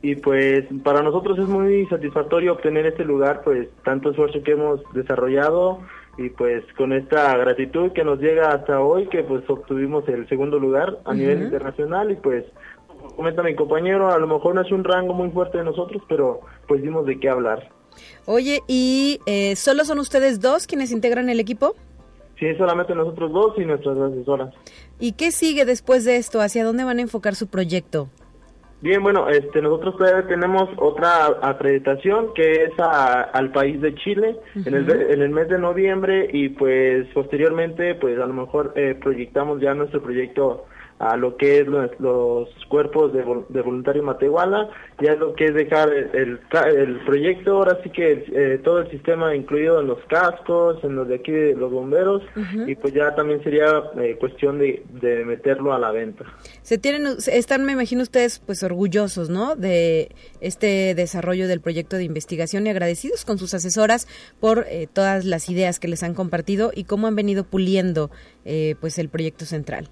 Speaker 17: y pues para nosotros es muy satisfactorio obtener este lugar, pues tanto esfuerzo que hemos desarrollado y pues con esta gratitud que nos llega hasta hoy que pues obtuvimos el segundo lugar a nivel internacional y pues comenta mi compañero a lo mejor no es un rango muy fuerte de nosotros pero pues dimos de qué hablar
Speaker 2: oye y eh, solo son ustedes dos quienes integran el equipo
Speaker 17: Sí, solamente nosotros dos y nuestras asesoras.
Speaker 2: ¿Y qué sigue después de esto? ¿Hacia dónde van a enfocar su proyecto?
Speaker 17: Bien, bueno, este, nosotros todavía tenemos otra acreditación que es al país de Chile en, el, en el mes de noviembre y pues posteriormente pues a lo mejor eh, proyectamos ya nuestro proyecto a lo que es los, cuerpos de, de voluntarios Matehuala, ya lo que es dejar el, el, proyecto, ahora sí que eh, todo el sistema incluido en los cascos, en los de aquí de los bomberos, y pues ya también sería eh, cuestión de, de, meterlo a la venta.
Speaker 2: Se tienen, están, me imagino ustedes, pues orgullosos, ¿no? De este desarrollo del proyecto de investigación y agradecidos con sus asesoras por eh, todas las ideas que les han compartido y cómo han venido puliendo, pues, el proyecto central.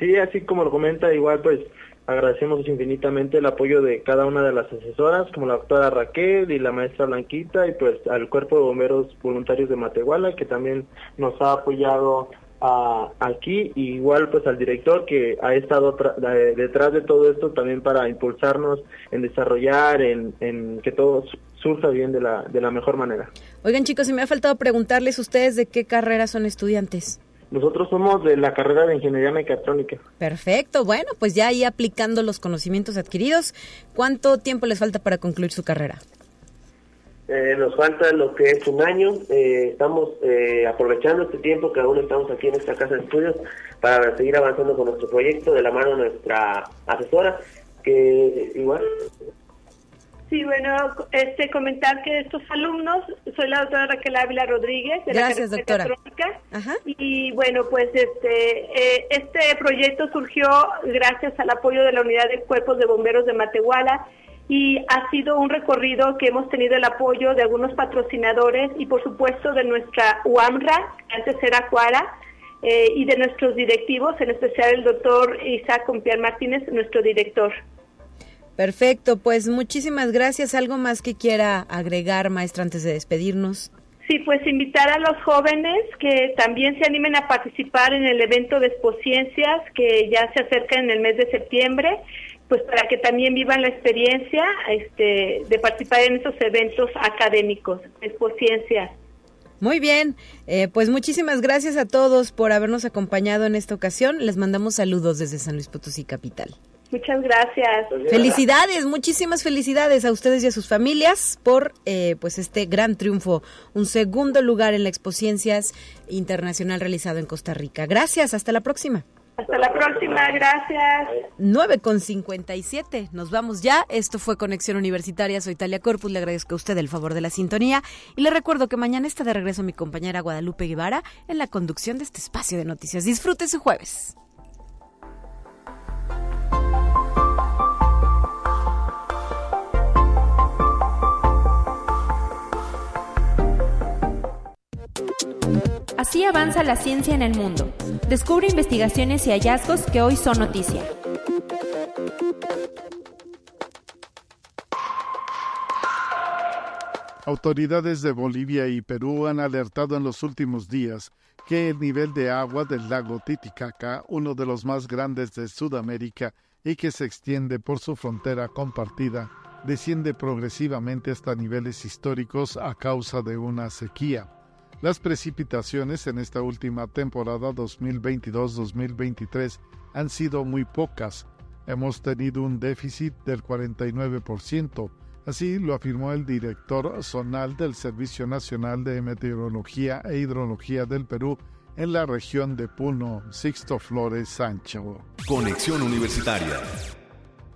Speaker 17: Sí, así como lo comenta, igual pues agradecemos infinitamente el apoyo de cada una de las asesoras, como la doctora Raquel y la maestra Blanquita, y pues al cuerpo de bomberos voluntarios de Matehuala, que también nos ha apoyado aquí, y igual pues al director que ha estado detrás de todo esto también para impulsarnos en desarrollar, en, en que todo surja bien de la, de la mejor manera.
Speaker 2: Oigan chicos, si me ha faltado preguntarles ustedes de qué carrera son estudiantes.
Speaker 17: Nosotros somos de la carrera de Ingeniería Mecatrónica.
Speaker 2: Perfecto, bueno, pues ya ahí aplicando los conocimientos adquiridos, ¿cuánto tiempo les falta para concluir su carrera?
Speaker 16: Eh, nos falta lo que es un año. Eh, estamos eh, aprovechando este tiempo que aún estamos aquí en esta casa de estudios para seguir avanzando con nuestro proyecto de la mano de nuestra asesora, que igual
Speaker 18: Sí, bueno, este comentar que estos alumnos, soy la doctora Raquel Ávila Rodríguez de
Speaker 2: Gracias,
Speaker 18: la
Speaker 2: doctora.
Speaker 18: y bueno, pues este eh, este proyecto surgió gracias al apoyo de la Unidad de Cuerpos de Bomberos de Matehuala y ha sido un recorrido que hemos tenido el apoyo de algunos patrocinadores y por supuesto de nuestra UAMRA, que antes era Cuara, eh, y de nuestros directivos, en especial el doctor Isaac Compiar Martínez, nuestro director.
Speaker 2: Perfecto, pues muchísimas gracias. ¿Algo más que quiera agregar, maestra, antes de despedirnos?
Speaker 18: Sí, pues invitar a los jóvenes que también se animen a participar en el evento de Expociencias que ya se acerca en el mes de septiembre, pues para que también vivan la experiencia este, de participar en esos eventos académicos, Expociencias.
Speaker 2: Muy bien, eh, pues muchísimas gracias a todos por habernos acompañado en esta ocasión. Les mandamos saludos desde San Luis Potosí Capital.
Speaker 18: Muchas gracias.
Speaker 2: Felicidades, muchísimas felicidades a ustedes y a sus familias por eh, pues este gran triunfo, un segundo lugar en la Expociencias Internacional realizado en Costa Rica. Gracias, hasta la próxima.
Speaker 18: Hasta la próxima, gracias.
Speaker 2: 9 con 57, nos vamos ya. Esto fue Conexión Universitaria, soy Talia Corpus, le agradezco a usted el favor de la sintonía y le recuerdo que mañana está de regreso mi compañera Guadalupe Guevara en la conducción de este espacio de noticias. Disfrute su jueves.
Speaker 3: Así avanza la ciencia en el mundo. Descubre investigaciones y hallazgos que hoy son noticia.
Speaker 19: Autoridades de Bolivia y Perú han alertado en los últimos días que el nivel de agua del lago Titicaca, uno de los más grandes de Sudamérica y que se extiende por su frontera compartida, desciende progresivamente hasta niveles históricos a causa de una sequía. Las precipitaciones en esta última temporada 2022-2023 han sido muy pocas. Hemos tenido un déficit del 49%. Así lo afirmó el director zonal del Servicio Nacional de Meteorología e Hidrología del Perú en la región de Puno, Sixto Flores Sancho.
Speaker 1: Conexión Universitaria.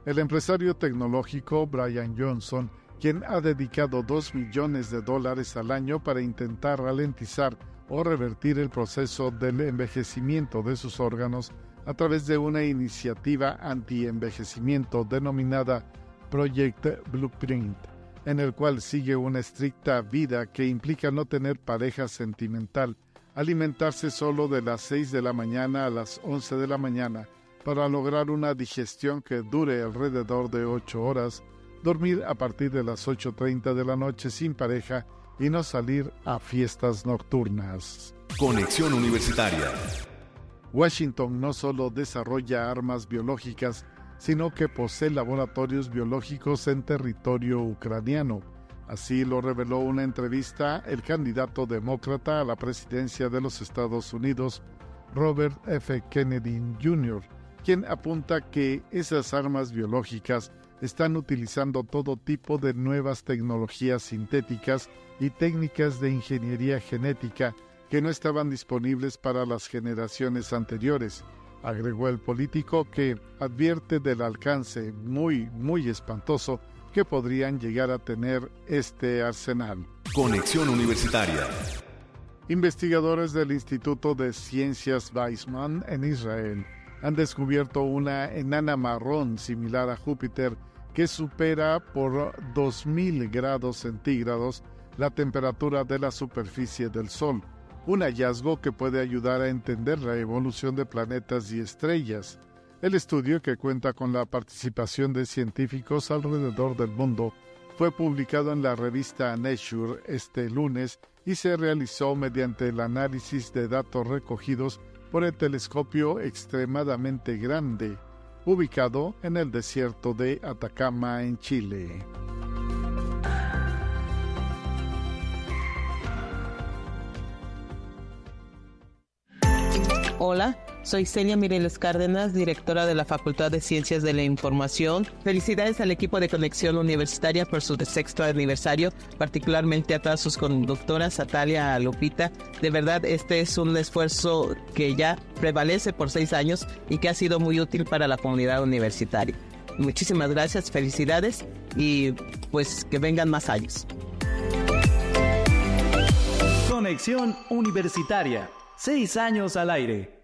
Speaker 19: El empresario tecnológico Brian Johnson quien ha dedicado 2 millones de dólares al año para intentar ralentizar o revertir el proceso del envejecimiento de sus órganos a través de una iniciativa anti-envejecimiento denominada Project Blueprint, en el cual sigue una estricta vida que implica no tener pareja sentimental, alimentarse solo de las 6 de la mañana a las 11 de la mañana para lograr una digestión que dure alrededor de 8 horas, dormir a partir de las 8.30 de la noche sin pareja y no salir a fiestas nocturnas.
Speaker 1: Conexión Universitaria.
Speaker 19: Washington no solo desarrolla armas biológicas, sino que posee laboratorios biológicos en territorio ucraniano. Así lo reveló una entrevista el candidato demócrata a la presidencia de los Estados Unidos, Robert F. Kennedy Jr., quien apunta que esas armas biológicas están utilizando todo tipo de nuevas tecnologías sintéticas y técnicas de ingeniería genética que no estaban disponibles para las generaciones anteriores. Agregó el político que advierte del alcance muy, muy espantoso que podrían llegar a tener este arsenal.
Speaker 1: Conexión Universitaria.
Speaker 19: Investigadores del Instituto de Ciencias Weizmann en Israel han descubierto una enana marrón similar a Júpiter que supera por 2.000 grados centígrados la temperatura de la superficie del Sol, un hallazgo que puede ayudar a entender la evolución de planetas y estrellas. El estudio, que cuenta con la participación de científicos alrededor del mundo, fue publicado en la revista Nature este lunes y se realizó mediante el análisis de datos recogidos por el telescopio extremadamente grande, ubicado en el desierto de Atacama, en Chile.
Speaker 20: Hola. Soy Celia Mireles Cárdenas, directora de la Facultad de Ciencias de la Información. Felicidades al equipo de Conexión Universitaria por su sexto aniversario, particularmente a todas sus conductoras, a Talia, a Lupita. De verdad, este es un esfuerzo que ya prevalece por seis años y que ha sido muy útil para la comunidad universitaria. Muchísimas gracias, felicidades y pues que vengan más años.
Speaker 6: Conexión Universitaria, seis años al aire.